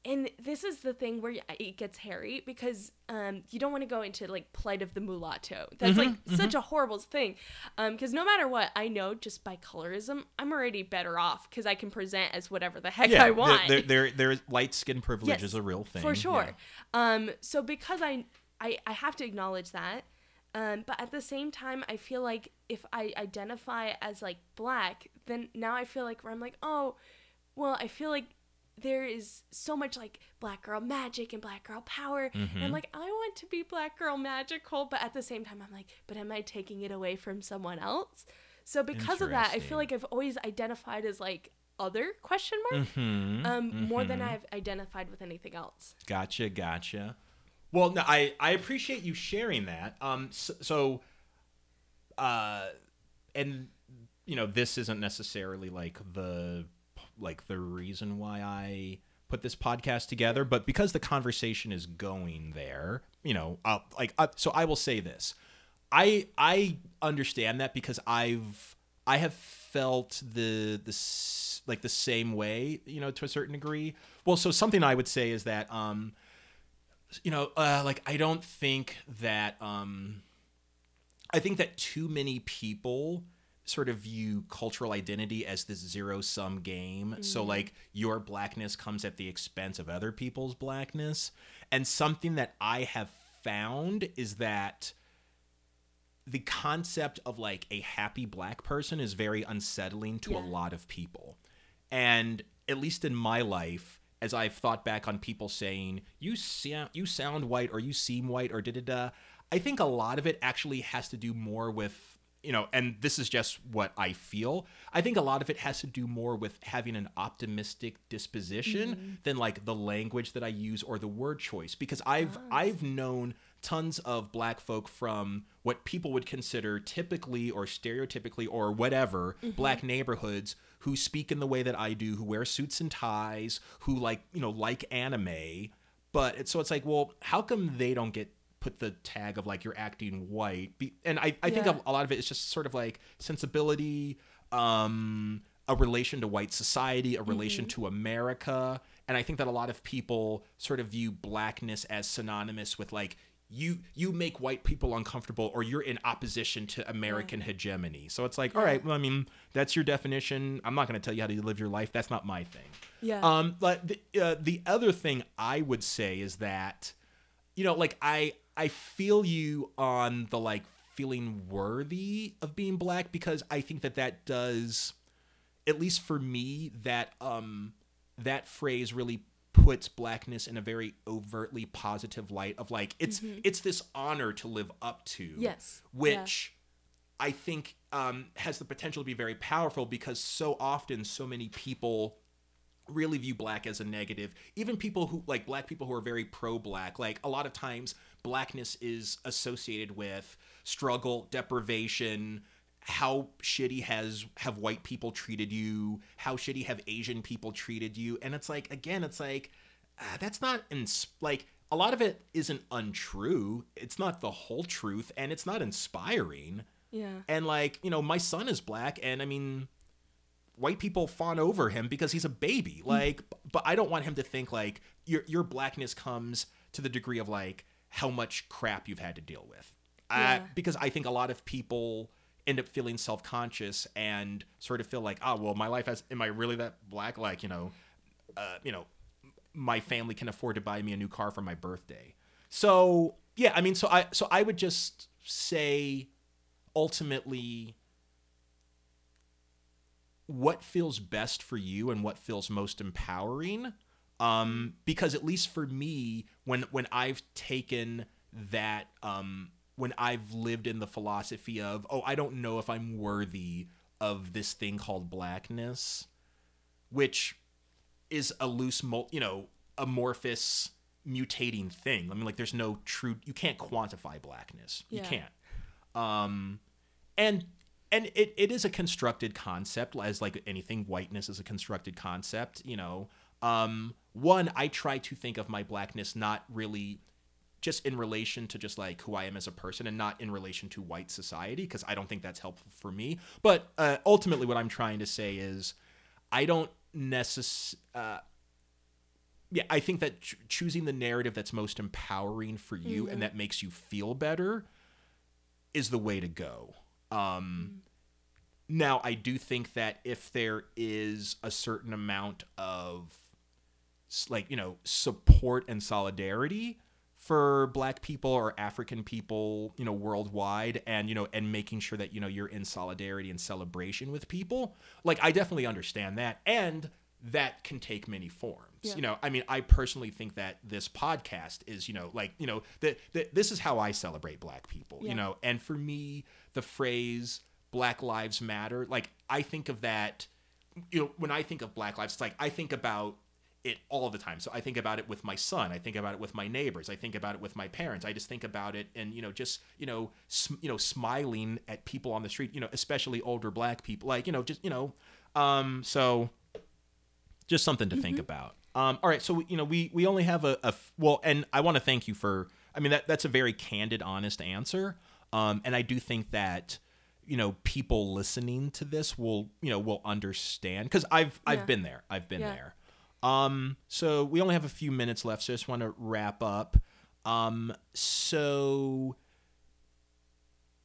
and this is the thing where it gets hairy because um you don't want to go into like plight of the mulatto. That's like such a horrible thing. Um because no matter what, I know just by colorism, I'm already better off because I can present as whatever the heck I want. there, there, there, light skin privilege Yes, is a real thing for sure. yeah. Um, so because I, I I have to acknowledge that, Um, but at the same time, I feel like if I identify as like black, then now I feel like where I'm like, oh, well, I feel like there is so much like black girl magic and black girl power. And I'm Mhm. like, I want to be black girl magical, but at the same time, I'm like, but am I taking it away from someone else? So because of that, I feel like I've always identified as like other question mark Mhm, um more than mhm. I've identified with anything else. Gotcha, gotcha. Well, no, I I appreciate you sharing that. Um, so, so uh, and you know, this isn't necessarily like the like the reason why I put this podcast together, but because the conversation is going there, you know, I'll, like uh, so I will say this. I I understand that because I've I have felt the the like the same way, you know, to a certain degree. Well, so something I would say is that um you know, uh like I don't think that um I think that too many people sort of view cultural identity as this zero sum game. So like your blackness comes at the expense of other people's blackness. And something that I have found is that the concept of like a happy black person is very unsettling to a lot of people. And at least in my life, as I've thought back on people saying, you sound you sound white or you seem white or da da da, I think a lot of it actually has to do more with you know, and this is just what I feel. I think a lot of it has to do more with having an optimistic disposition mm-hmm. than like the language that I use or the word choice. Because I've I've known tons of black folk from what people would consider typically or stereotypically or whatever mm-hmm. black neighborhoods who speak in the way that I do, who wear suits and ties, who like, you know, like anime. But it's so it's like, well, how come they don't get put the tag of like you're acting white? Be, and I, I think Yeah. a lot of it is just sort of like sensibility, um, a relation to white society, a relation Mm-hmm. to America. And I think that a lot of people sort of view blackness as synonymous with like you you make white people uncomfortable or you're in opposition to American hegemony. So it's like, all right, well, I mean, that's your definition. I'm not going to tell you how to live your life. That's not my thing. Yeah. Um, but the, uh, the other thing I would say is that, you know, like I I feel you on the like feeling worthy of being black because I think that that does, at least for me, that um that phrase really puts blackness in a very overtly positive light of like it's it's this honor to live up to Yes. which I think um, has the potential to be very powerful because so often so many people really view black as a negative. Even people who like black people who are very pro black, like a lot of times blackness is associated with struggle, deprivation, how shitty has have white people treated you, how shitty have Asian people treated you. And it's like again, it's like ah, that's not ins- like a lot of it isn't untrue. It's not the whole truth and it's not inspiring. yeah. And like, you know, my son is black and I mean white people fawn over him because he's a baby. Like but I don't want him to think like your your blackness comes to the degree of like how much crap you've had to deal with. Uh, Yeah. because I think a lot of people end up feeling self-conscious and sort of feel like, "Oh, well, my life has am I really that black like, you know, uh, you know, my family can afford to buy me a new car for my birthday. So yeah, I mean, so I so I would just say, ultimately, what feels best for you and what feels most empowering. Um, because at least for me, when when I've taken that, um, when I've lived in the philosophy of, oh, I don't know if I'm worthy of this thing called blackness, which is a loose, you know, amorphous, mutating thing. I mean, like, there's no true. You can't quantify blackness. You can't. Um, and and it, it is a constructed concept, as like anything. Whiteness is a constructed concept. You know, um, one I try to think of my blackness not really just in relation to just like who I am as a person and not in relation to white society because I don't think that's helpful for me. But uh, ultimately, what I'm trying to say is I don't necess uh yeah, I think that ch- choosing the narrative that's most empowering for you and that makes you feel better is the way to go. Um now I do think that if there is a certain amount of like, you know, support and solidarity for black people or african people you know worldwide and you know and making sure that you know you're in solidarity and celebration with people like i definitely understand that and that can take many forms Yeah. you know i mean i personally think that this podcast is you know like you know that that this is how i celebrate black people Yeah. you know and for me the phrase black lives matter like i think of that you know when i think of black lives it's like i think about it all the time. So i think about it with my son i think about it with my neighbors i think about it with my parents i just think about it and you know just you know sm- you know smiling at people on the street you know especially older black people like you know just you know um so just something to think about. Um all right so we, you know we we only have a, well and i want to thank you for i mean that that's a very candid honest answer. Um and i do think that you know people listening to this will you know will understand because i've i've Yeah. been there i've been Yeah. there um so we only have a few minutes left so i just want to wrap up um so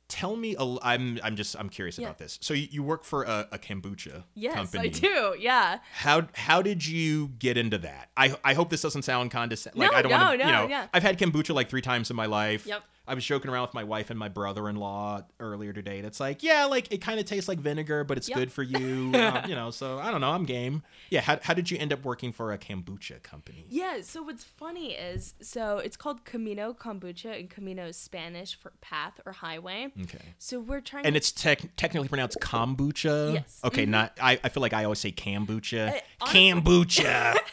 tell me a, i'm i'm just i'm curious Yeah. about this so you, you work for a, a kombucha Yes, company Yes, I do. Yeah. how how did you get into that? I I hope this doesn't sound condescending. Like No, I don't no, want to, no, you know. yeah. I've had kombucha like three times in my life. Yep. I was joking around with my wife and my brother-in-law earlier today. That's like, yeah, like it kind of tastes like vinegar, but it's Yep. good for you. [LAUGHS] uh, you know, so I don't know. I'm game. Yeah. How how did you end up working for a kombucha company? Yeah, so what's funny is so it's called Camino Kombucha and Camino is Spanish for path or highway. Okay. So we're trying And to it's tech technically pronounced kombucha. Yes. Okay. Not. I, I feel like I always say kombucha. Uh, honestly- kombucha. [LAUGHS]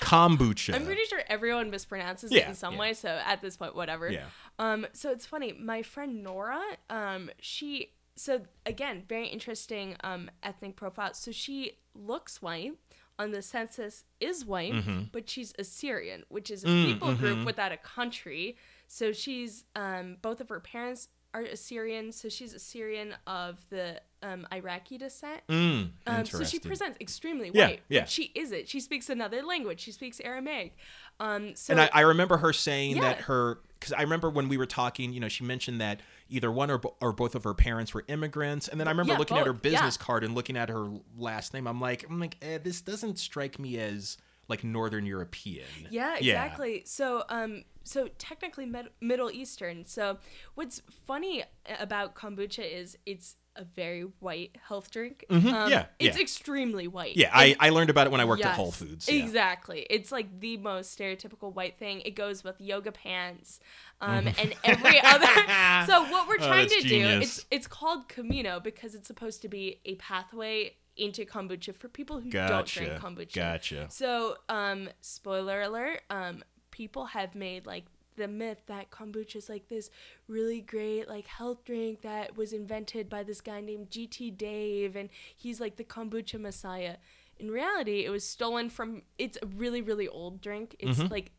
kombucha. I'm pretty sure everyone mispronounces Yeah, it in some yeah. way, so at this point whatever. Yeah. Um so it's funny, my friend Nora, um she so again, very interesting um ethnic profile. So she looks white on the census is white, Mm-hmm. but she's Assyrian, which is a Mm, people mm-hmm. group without a country. So she's um both of her parents are Assyrian, so she's Assyrian of the um, Iraqi descent. Mm, Um, so she presents extremely Yeah, white. yeah. She isn't. She speaks another language. She speaks Aramaic. Um, so and I, I remember her saying that her because I remember when we were talking, you know, she mentioned that either one or, or both of her parents were immigrants, and then I remember Yeah, looking at her both, yeah. business card and looking at her last name. I'm like, I'm like, eh, this doesn't strike me as like Northern European. Yeah, exactly. So, um, so technically med- Middle Eastern. So, what's funny about kombucha is it's a very white health drink. Um, Mm-hmm. yeah, it's yeah. extremely white. Yeah, I, I learned about it when I worked at Whole Foods. Yeah. Exactly. It's like the most stereotypical white thing. It goes with yoga pants, um, Mm-hmm. and every other. [LAUGHS] so what we're Oh, trying that's to do, it's it's called Camino because it's supposed to be a pathway into kombucha for people who don't drink kombucha. Gotcha. So, um, spoiler alert, um, people have made like the myth that kombucha is like this really great like health drink that was invented by this guy named GT Dave and he's like the kombucha messiah. In reality, it was stolen from it's a really really old drink. It's Mm-hmm. like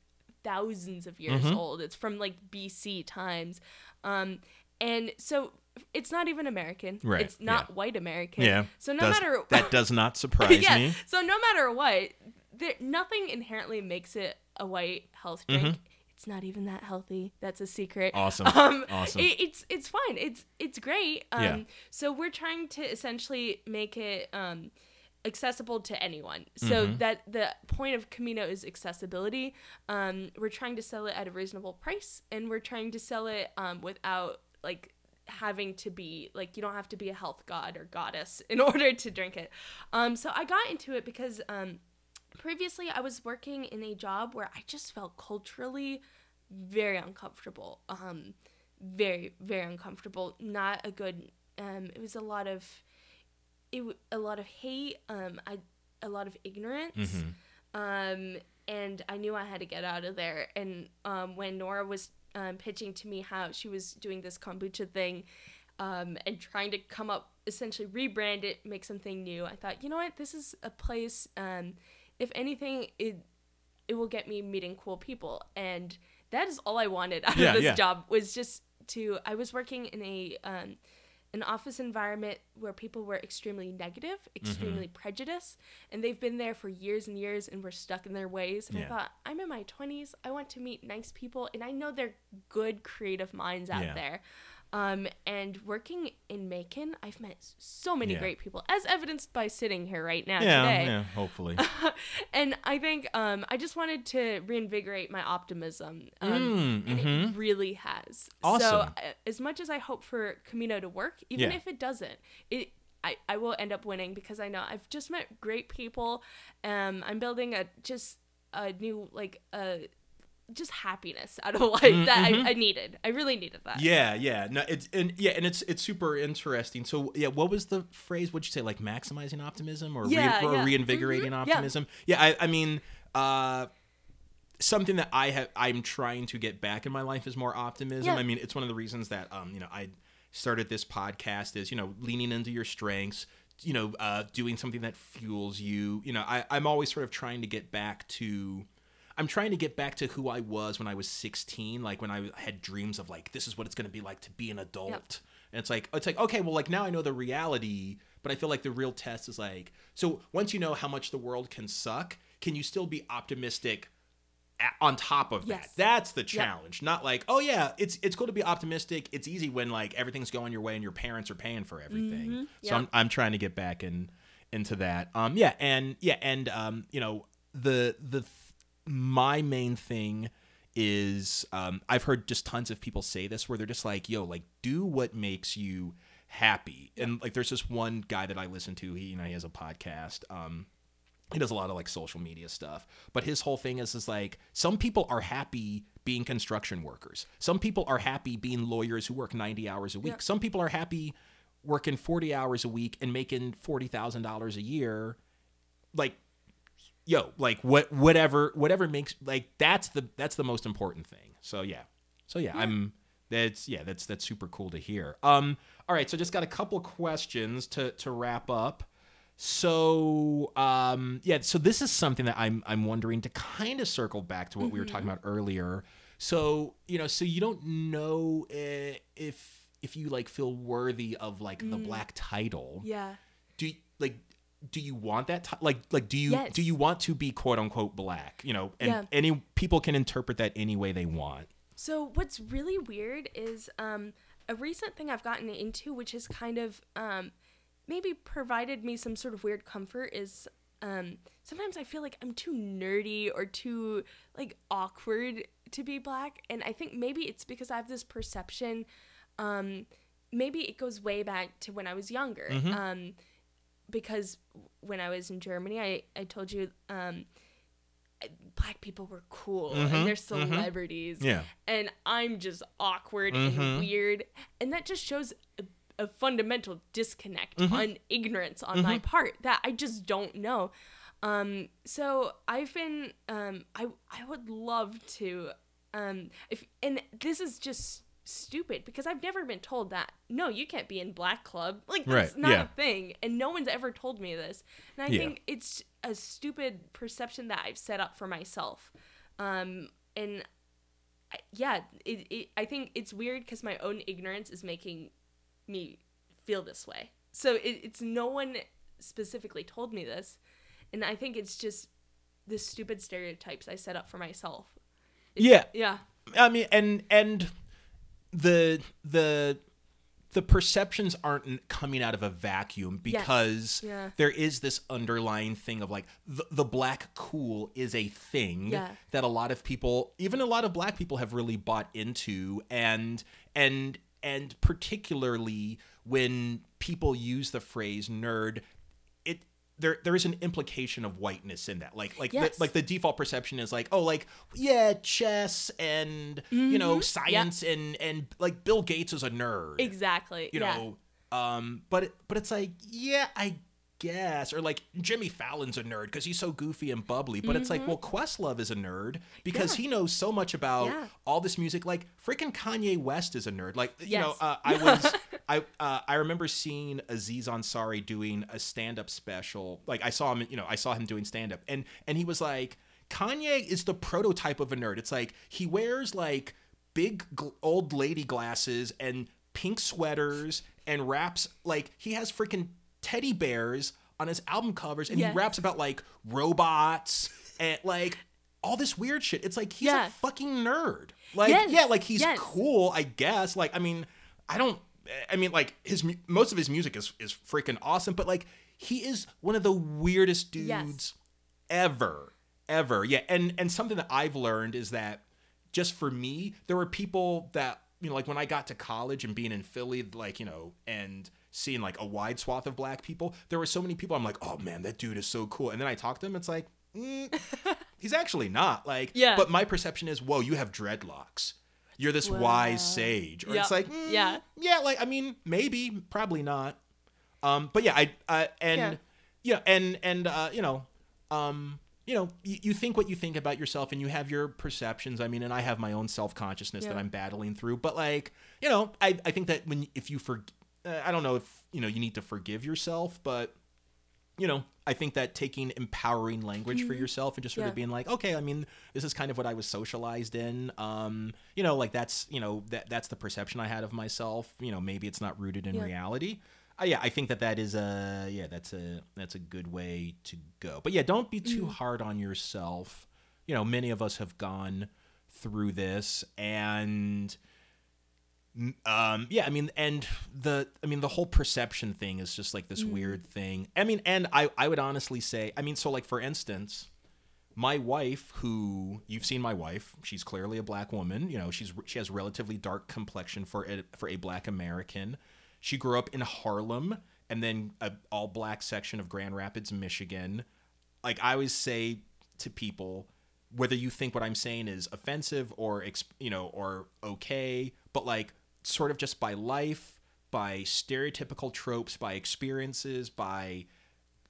thousands of years old. It's from like BC times. Um and so it's not even American. Right, It's not yeah. white American. Yeah. So no Does- matter that does not [LAUGHS] surprise yeah. me. So no matter what, there nothing inherently makes it a white health drink. It's not even that healthy. That's a secret. Mm-hmm. Awesome. [LAUGHS] Um, Awesome. it- it's it's fine. It's it's great. Um, Yeah. So we're trying to essentially make it um, accessible to anyone. So Mm-hmm. that the point of Camino is accessibility. Um, we're trying to sell it at a reasonable price, and we're trying to sell it um, without like having to be like you don't have to be a health god or goddess [LAUGHS] in order to drink it. Um, so I got into it because um, previously I was working in a job where I just felt culturally very uncomfortable. Um, very very uncomfortable. Not a good. Um, it was a lot of it a lot of hate. Um, I a lot of ignorance. Mm-hmm. Um, and I knew I had to get out of there. And um, when Nora was um, pitching to me how she was doing this kombucha thing um, and trying to come up, essentially rebrand it, make something new, I thought, you know what, this is a place. Um, if anything, it it will get me meeting cool people, and that is all I wanted [LAUGHS] out Yeah, of this yeah. job was just to. I was working in a um, an office environment where people were extremely negative, extremely Mm-hmm. prejudiced, and they've been there for years and years and were stuck in their ways. And Yeah. I thought, I'm in my 20s. I want to meet nice people, and I know they're good, creative minds out Yeah. there. Um, and working in Macon, I've met so many Yeah. great people, as evidenced by sitting here right now Yeah, today. yeah, hopefully. [LAUGHS] and I think um, I just wanted to reinvigorate my optimism. Um, Mm, and mhm. it really has. Awesome. So, uh, as much as I hope for Camino to work, even Yeah. if it doesn't, it I, I will end up winning because I know I've just met great people. Um, I'm building a just a new like uh just happiness out of [LAUGHS] life that I, I needed. I really needed that. Mm-hmm. Yeah, yeah. No, it's and yeah, and it's it's super interesting. So yeah, what was the phrase? What'd you say? Like maximizing optimism or, re- or yeah. reinvigorating Mhm, optimism? Yeah, I, I mean, uh, something that I have I'm trying to get back in my life is more optimism. Yeah. I mean, it's one of the reasons that um, you know, I started this podcast is, you know, leaning into your strengths, you know, uh, doing something that fuels you. You know, I, I'm always sort of trying to get back to I'm trying to get back to who I was when I was 16, like when I had dreams of like this is what it's going to be like to be an adult. And it's like it's like okay, well like now I know the reality, but I feel like the real test is like so once you know how much the world can suck, can you still be optimistic on top of that? Yes. That's the challenge. Not like, oh yeah, it's it's cool to be optimistic. It's easy when like everything's going your way and your parents are paying for everything. So Yep. I'm I'm trying to get back in into that. Um yeah, and yeah, and um you know, the the th- my main thing is um I've heard just tons of people say this where they're just like, yo, like do what makes you happy. And like there's this one guy that I listen to, he you know, he has a podcast. Um he does a lot of like social media stuff but his whole thing is is like some people are happy being construction workers some people are happy being lawyers who work 90 hours a week Yeah. some people are happy working 40 hours a week and making $40,000 a year like yo like what whatever whatever makes like that's the that's the most important thing. So yeah. So yeah, i'm that's yeah that's that's super cool to hear. Um all right so just got a couple questions to to wrap up. So um yeah so this is something that i'm i'm wondering to kind of circle back to what we were talking about earlier. So you know so you don't know uh, if if you like feel worthy of like the black title. Yeah. do you, like do you want that ti- like like do you Yes. do you want to be quote unquote black you know and Yeah. any people can interpret that any way they want So what's really weird is um, a recent thing I've gotten into, which has kind of um, maybe provided me some sort of weird comfort, is um, sometimes I feel like I'm too nerdy or too like awkward to be black, and I think maybe it's because I have this perception. Um, maybe it goes way back to when I was younger. Um, because when I was in Germany, I I told you. Um, Black people were cool and they're celebrities yeah and I'm just awkward Mm-hmm. and weird. And that just shows a, a fundamental disconnect Mm-hmm. on ignorance on my part that I just don't know. Um, so I've been, um, I, I would love to, um, if, and this is just stupid because I've never been told that, no, you can't be in black club. Like that's Right, not yeah. a thing. And no one's ever told me this. And I Yeah. think it's a stupid perception that I've set up for myself. Um, and I- yeah, it, it, I think it's weird because my own ignorance is making me feel this way. So it, it's no one specifically told me this, and I think it's just the stupid stereotypes I set up for myself. yeah Yeah, i mean and and the the the perceptions aren't coming out of a vacuum because Yeah. there is this underlying thing of like the, the black cool is a thing Yeah. that a lot of people even a lot of black people have really bought into and and and particularly when people use the phrase nerd there there is an implication of whiteness in that like like Yes. the, like the default perception is like oh like yeah chess and you know Mm-hmm. science and and like bill gates is a nerd exactly. you yeah. know um but it- but it's like yeah i guess or like jimmy fallon's a nerd because he's so goofy and bubbly but it's like well questlove is a nerd because Mm-hmm. Yeah. he knows so much about Yeah. all this music like freaking kanye west is a nerd like you know uh, i was i uh, i remember seeing aziz ansari doing a stand-up special like i saw him you know i saw him doing stand-up and and he was like kanye is the prototype of a nerd it's like he wears like big gl- old lady glasses and pink sweaters and raps like he has freaking teddy bears on his album covers and Yes. he raps about like robots and like all this weird shit. It's like he's Yeah. a fucking nerd. Like Yes, yeah, like he's yes. cool, I guess. Like I mean, I don't. I mean, like his most of his music is is freaking awesome, but like he is one of the weirdest dudes ever, ever. Yeah, and and something that I've learned is that just for me, there were people that you know, like when I got to college and being in Philly, like you know, and seeing like a wide swath of black people, there were so many people. I'm like, oh man, that dude is so cool. And then I talk to him, it's like, mm, [LAUGHS] he's actually not. Like, Yeah. But my perception is, whoa, you have dreadlocks. You're this Wow. wise sage, or it's like, mm, Yeah. yeah, like I mean, maybe, probably not. Um, but yeah, I, uh, and yeah, and and uh, you know, um, you know, you, you think what you think about yourself, and you have your perceptions. I mean, and I have my own self consciousness that I'm battling through. But like, you know, I I think that when if you for, I don't know if you know you need to forgive yourself, but you know, I think that taking empowering language for yourself and just sort Mm-hmm. Yeah. of being like, okay, I mean, this is kind of what I was socialized in. Um, you know, like that's, you know, that that's the perception I had of myself. You know, maybe it's not rooted in Yeah. reality. Uh, yeah, I think that that is a yeah, that's a that's a good way to go. But yeah, don't be too Mm. hard on yourself. You know, many of us have gone through this and um yeah i mean and the i mean the whole perception thing is just like this weird thing. I mean and i i would honestly say i mean so like for instance my wife who you've seen my wife she's clearly a black woman you know she's she has relatively dark complexion for a, for a black american. She grew up in harlem and then a all black section of grand rapids michigan. Like i always say to people whether you think what i'm saying is offensive or you know or okay but like sort of just by life by stereotypical tropes by experiences by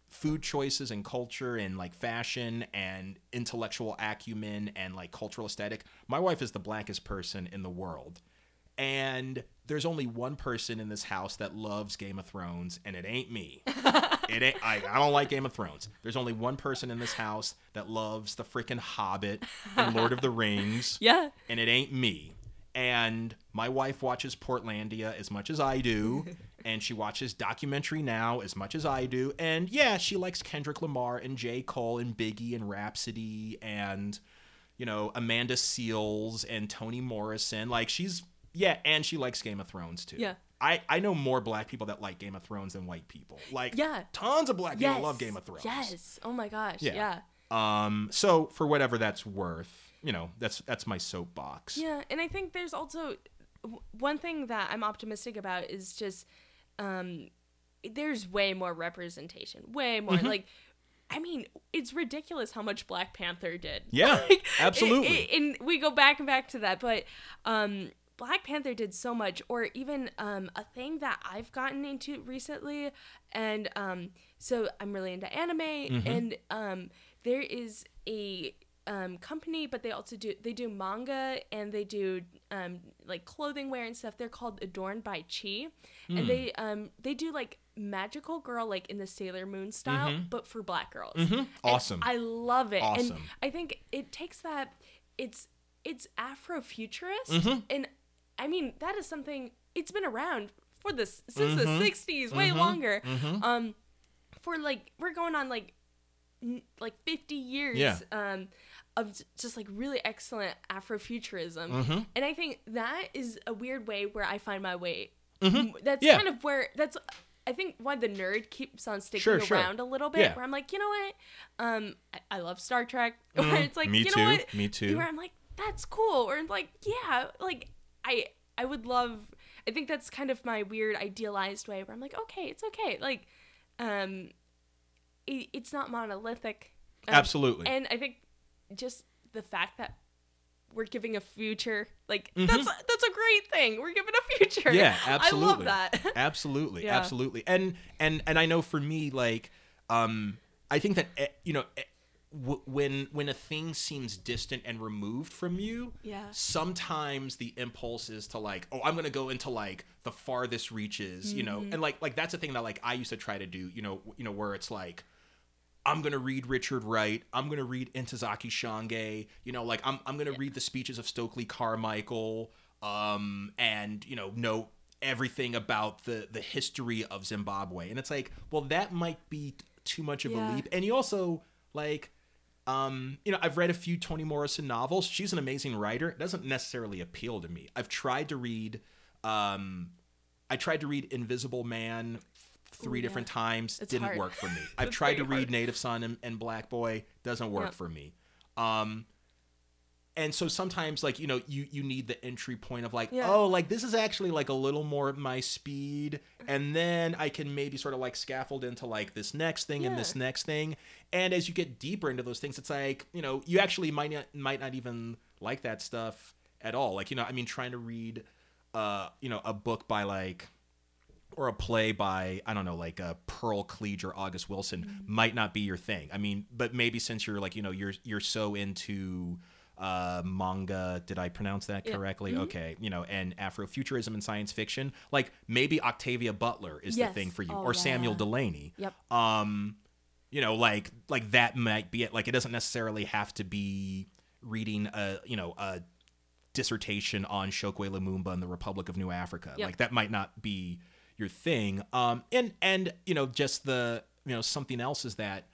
food choices and culture and like fashion and intellectual acumen and like cultural aesthetic my wife is the blackest person in the world and there's only one person in this house that loves Game of Thrones, and it ain't me. [LAUGHS] it ain't. I, I don't like Game of Thrones. There's only one person in this house that loves the freaking Hobbit and Lord of the Rings, [LAUGHS] Yeah. and it ain't me. And my wife watches Portlandia as much as I do, [LAUGHS] and she watches documentary now as much as I do. And yeah, she likes Kendrick Lamar and J. Cole and Biggie and Rapsody and you know Amanda Seales and Toni Morrison. Like she's yeah, and she likes Game of Thrones too. Yeah. I, I know more black people that like Game of Thrones than white people. Like Yeah. tons of black people Yes. love Game of Thrones. Yes. Oh my gosh. Yeah. Yeah. Um. So for whatever that's worth, you know, that's that's my soapbox. Yeah, and I think there's also one thing that I'm optimistic about is just um there's way more representation, way more Mm-hmm. like I mean, it's ridiculous how much Black Panther did. [LAUGHS] Yeah, Like, it- absolutely. it- and we go back and back to that, but um Black Panther did so much, or even um, a thing that I've gotten into recently, and um, so I'm really into anime, Mm-hmm. and um, there is a um, company, but they also do they do manga and they do um, like clothing wear and stuff. They're called Adorned by Chi, Hmm. and they um, they do like magical girl like in the Sailor Moon style, but for black girls. Mm-hmm. Awesome. I love it, and Awesome. I think it takes that. It's it's Afrofuturist, Mm-hmm. and I mean that is something. It's been around for this since Mm-hmm. the '60s, way longer. Um, for like we're going on like like 50 years Yeah. um of just like really excellent afrofuturism Mm-hmm. and i think that is a weird way where i find my way that's Mm-hmm. Yeah. kind of where that's i think why the nerd keeps on sticking Sure, sure. around a little bit Yeah. where i'm like you know what um i, I love star trek [LAUGHS] where it's like Mm-hmm. Me you too, know what me too. where i'm like that's cool or like yeah like i i would love i think that's kind of my weird idealized way where i'm like okay it's okay like um it, it's not monolithic Um, Absolutely. and i think just the fact that we're giving a future like Mm-hmm. that's that's a great thing we're giving a future Yeah, absolutely. [LAUGHS] i love that [LAUGHS] absolutely, Yeah. absolutely. And and and I know for me, like, um, I think that eh, you know. eh, When when a thing seems distant and removed from you, Yeah. sometimes the impulse is to like, oh, I'm gonna go into like the farthest reaches, you know, Mm-hmm. and like like that's a thing that like I used to try to do, you know, you know, where it's like, I'm gonna read Richard Wright. I'm gonna read Ntozake Shange. You know, like I'm I'm gonna read the speeches of Stokely Carmichael. Um, and you know, know everything about the the history of Zimbabwe. And it's like, well, that might be too much of Yeah. a leap. And you also like, um, you know, I've read a few Toni Morrison novels. She's an amazing writer. It doesn't necessarily appeal to me. I've tried to read, um, I tried to read Invisible Man three Ooh, different yeah. times. It's didn't hard. work for me. [LAUGHS] I've tried to read hard. Native Son and, and Black Boy. Doesn't work Yep. for me. Um, and so sometimes like you know you you need the entry point of like Yeah. oh like this is actually like a little more my speed and then i can maybe sort of like scaffold into like this next thing and this next thing and as you get deeper into those things it's like you know you actually might not might not even like that stuff at all like you know i mean trying to read uh you know a book by like or a play by I don't know like uh, Pearl Cleage or August Wilson Mm-hmm. might not be your thing. I mean, but maybe since you're like you know you're you're so into uh, manga, did I pronounce that Yeah. correctly? Mhm. Okay, you know, and Afrofuturism and science fiction, like maybe Octavia Butler is Yes. the thing for you, Oh, or Samuel yeah. Delany. Yep. Um, you know, like like that might be it. Like it doesn't necessarily have to be reading a you know a dissertation on Chokwe Lumumba and the Republic of New Africa. Yep. Like that might not be your thing. Um, and and you know, just the you know something else is that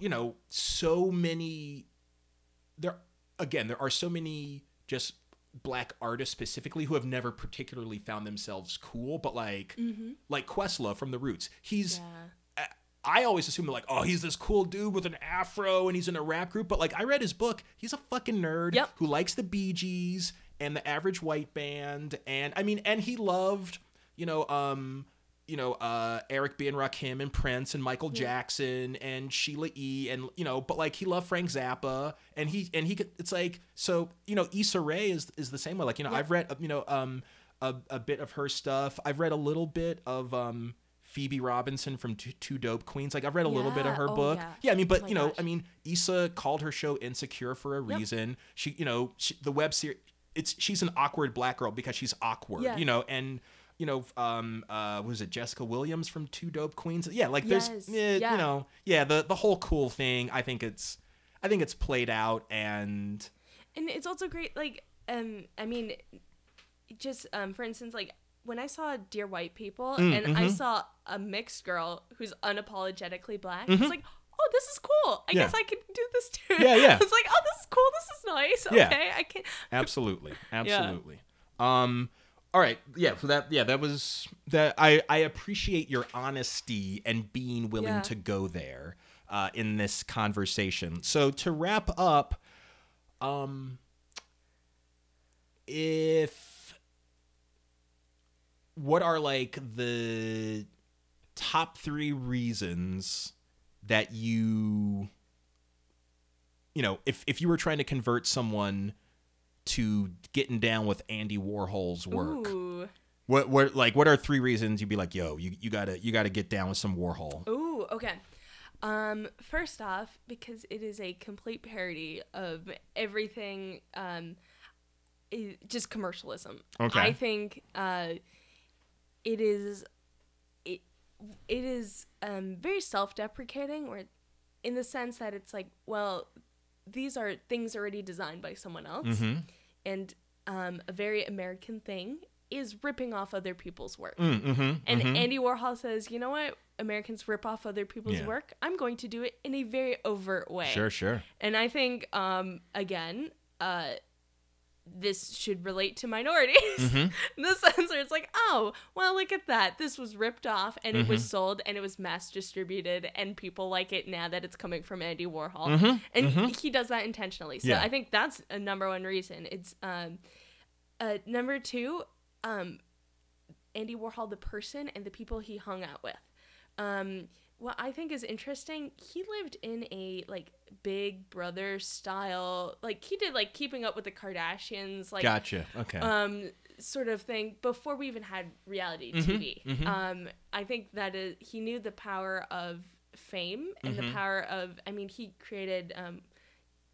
you know so many there again there are so many just black artists specifically who have never particularly found themselves cool but like Mm-hmm. like Questlove from the Roots he's Yeah. I always assume like, oh, he's this cool dude with an afro and he's in a rap group. But like, I read his book. He's a fucking nerd Yep. who likes the Bee Gees and the Average White Band, and I mean, and he loved, you know, um, you know, uh, Eric B. and Rakim and Prince and Michael Jackson and Sheila E. and you know, but like he loved Frank Zappa and he and he could. It's like so, you know, Issa Rae is is the same way. Like you know, Yeah. I've read you know um a, a bit of her stuff. I've read a little bit of um. Phoebe Robinson from Two, Two Dope Queens. Like I've read a little bit of her Oh, book. yeah. I mean, but Oh you know, gosh. I mean, Issa called her show Insecure for a Yep. reason. She, you know, she, the web series. It's she's an awkward black girl because she's awkward. Yeah. You know, and you know, um, uh, was it Jessica Williams from Two Dope Queens? Yeah, like there's, Yes. eh, Yeah. you know, yeah, the the whole cool thing. I think it's, I think it's played out, and and it's also great like um i mean just um for instance like when i saw dear white people Mm, and i mhm. saw a mixed girl who's unapologetically black Mhm. it's like oh this is cool i Yeah. guess i can do this too Yeah, yeah. [LAUGHS] it's like oh this is cool this is nice Yeah. okay i can absolutely [LAUGHS] absolutely um all right yeah so that yeah that was that i i appreciate your honesty and being willing Yeah. to go there uh in this conversation so to wrap up um if what are like the top three reasons that you you know if if you were trying to convert someone to getting down with Andy Warhol's work ooh what what like what are three reasons you'd be like yo you, you gotta you gotta get down with some Warhol Ooh, okay. Um, first off, because it is a complete parody of everything, um, i- just commercialism. Okay. I think uh, it is it it is um, very self-deprecating, or in the sense that it's like, well, these are things already designed by someone else, mm-hmm. And um, a very American thing is ripping off other people's work. Mm-hmm. And Andy Warhol says, you know what? Americans rip off other people's Yeah. work. I'm going to do it in a very overt way. sure sure And I think, um, again, uh, this should relate to minorities [LAUGHS] Mhm. the sense where it's like, oh, well, look at that. This was ripped off and it was Mm-hmm. sold and it was mass distributed and people like it now that it's coming from Andy Warhol. Mhm. And Mhm. he does that intentionally. So Yeah. I think that's a number one reason. It's um, uh, number two, um, Andy Warhol, the person and the people he hung out with. Um, what I think is interesting, he lived in a like Big Brother style, like he did like Keeping Up with the Kardashians, like gotcha okay um sort of thing before we even had reality Mhm, TV. mhm. Um, I think that is, he knew the power of fame and Mhm. the power of. I mean, he created um,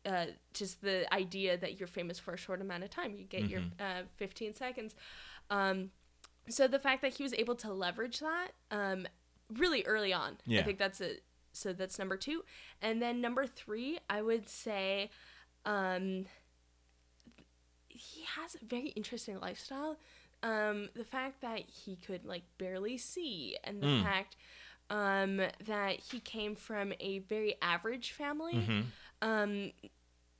uh, just the idea that you're famous for a short amount of time. You get your Mm-hmm. uh, 15 seconds. Um, so the fact that he was able to leverage that um, really early on, Yeah. I think that's a. So that's number two, and then number three, I would say. Um, he has a very interesting lifestyle. Um, the fact that he could like barely see, and the Mm. fact um, that he came from a very average family. Mhm. Um,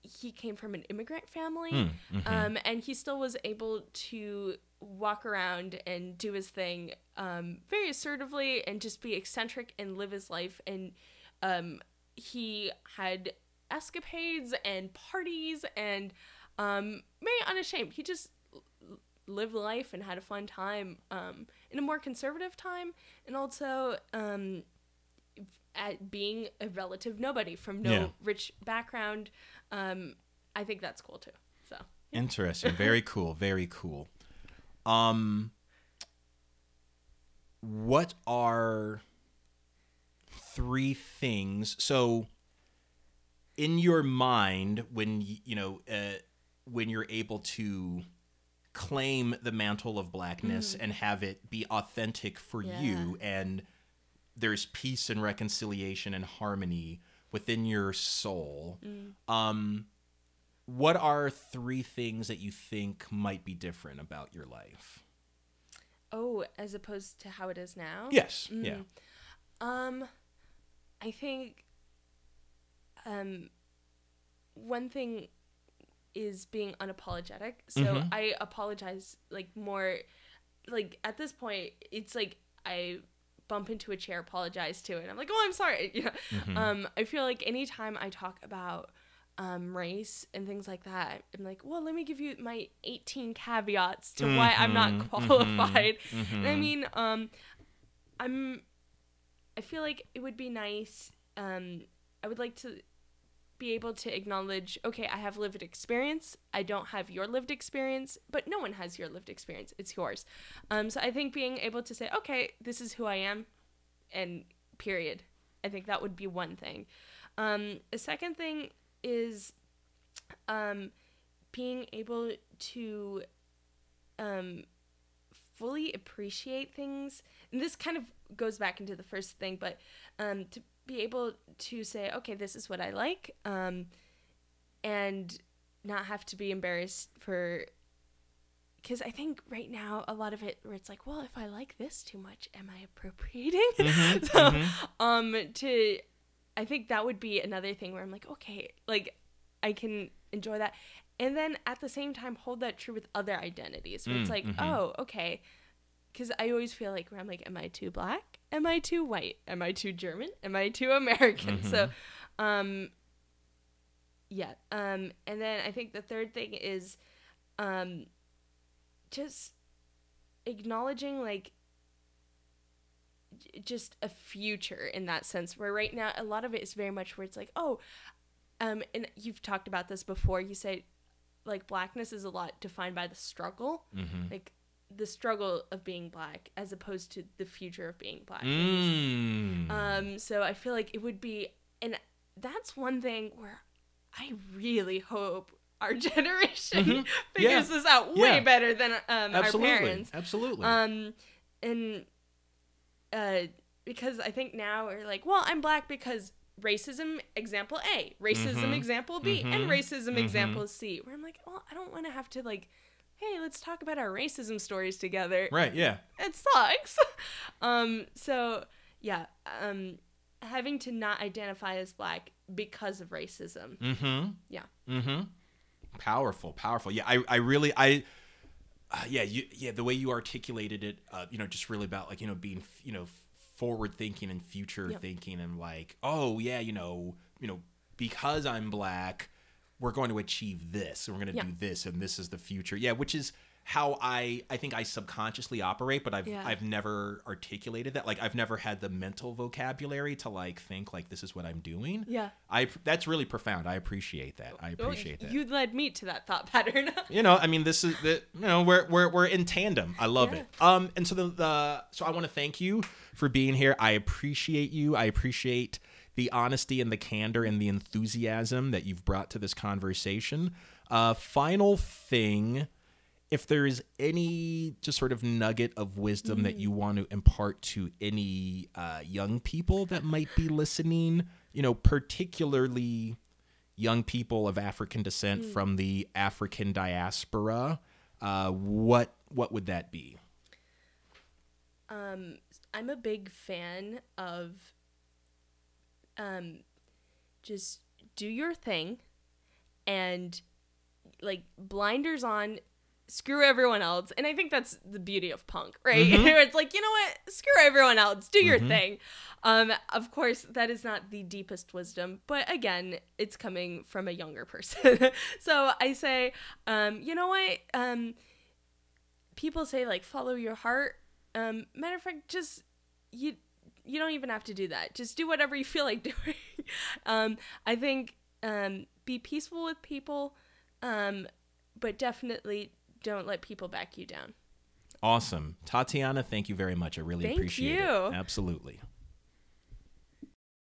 he came from an immigrant family, Mm, mhm. um, and he still was able to walk around and do his thing um, very assertively and just be eccentric and live his life. And um, he had escapades and parties and um, very unashamed. He just lived life and had a fun time um, in a more conservative time, and also um, at being a relative nobody from no Yeah. rich background. Um, I think that's cool too. So Interesting. Very cool. Very cool. Um what are three things? So in your mind when you know uh, when you're able to claim the mantle of blackness and have it be authentic for you and there's peace and reconciliation and harmony within your soul um what are three things that you think might be different about your life? oh, as opposed to how it is now. Yes. Yeah. Um, I think um, one thing is being unapologetic. So Mhm. I apologize like more. Like at this point, it's like I bump into a chair, apologize to it. I'm like, oh, I'm sorry. [LAUGHS] Know. Mhm. Um, I feel like anytime I talk about um, race and things like that, I'm like, well, let me give you my 18 caveats to why I'm not Mhm, qualified. mhm, I mhm. mean, um, I'm. I feel like it would be nice. Um, I would like to be able to acknowledge, okay, I have lived experience. I don't have your lived experience, but no one has your lived experience. It's yours. Um, so I think being able to say, okay, this is who I am, and period. I think that would be one thing. Um, a second thing is um, being able to um, fully appreciate things. And this kind of goes back into the first thing, but um, to be able to say, okay, this is what I like, um, and not have to be embarrassed for. Because I think right now a lot of it where it's like, well, if I like this too much, am I appropriating? [LAUGHS] Mhm, so, mhm. um, to, I think that would be another thing where I'm like, okay, like I can enjoy that, and then at the same time hold that true with other identities. Where it's Mm, like, mhm. oh, okay, because I always feel like where I'm like, am I too black? Am I too white? Am I too German? Am I too American? So, um, yeah. Um, and then I think the third thing is, um, just acknowledging like just a future in that sense where right now a lot of it is very much where it's like oh um and you've talked about this before you say like blackness is a lot defined by the struggle Mhm. like the struggle of being black as opposed to the future of being black Mm. um so i feel like it would be and that's one thing where i really hope our [LAUGHS] generation Mhm. figures Yeah. this out way Yeah. better than um, our parents Absolutely. um, and uh, because I think now we're like, well, I'm black because racism example A, racism Mhm. example B, and Mhm. racism Mhm. example C. Where I'm like, well, I don't want to have to like, hey, let's talk about our racism stories together. right. Yeah. It sucks. [LAUGHS] um, so yeah, um, having to not identify as black because of racism. Mm-hmm. Yeah. Mm-hmm. Powerful, powerful. Yeah, I, I really, I, uh, yeah, you, yeah, the way you articulated it, uh, you know, just really about like, you know, being, you know, forward thinking and future Yeah. thinking and like, oh yeah, you know, you know, because I'm black, we're going to achieve this, and we're going to Yeah. do this, and this is the future. Yeah, which is how I, I think I subconsciously operate, but I've, Yeah. I've never articulated that. Like, I've never had the mental vocabulary to like think like this is what I'm doing. Yeah. I that's really profound. I appreciate that. I Oh, appreciate that. You led me to that thought pattern. [LAUGHS] You know, I mean, this is the you know we're we're we're in tandem. I love Yeah. it. Um, and so the, the so I want to thank you for being here. I appreciate you. I appreciate the honesty and the candor and the enthusiasm that you've brought to this conversation. Uh, final thing. If there is any just sort of nugget of wisdom that you want to impart to any uh, young people that might be listening, you know, particularly young people of African descent from the African diaspora, uh, what what would that be? um i'm a big fan of um just do your thing and like blinders on screw everyone else. And i think that's the beauty of punk right? Mhm. [LAUGHS] it's like you know what? Screw everyone else. Do your Mhm. thing. Um of course that is not the deepest wisdom but again it's coming from a younger [LAUGHS] person. So i say um you know what? Um people say like follow your heart. Um matter of fact just you you don't even have to do that. Just do whatever you feel like [LAUGHS] doing. Um i think um be peaceful with people um but definitely don't let people back you down Awesome. Tatijana, thank you very much. I really Thank appreciate you. it. Absolutely.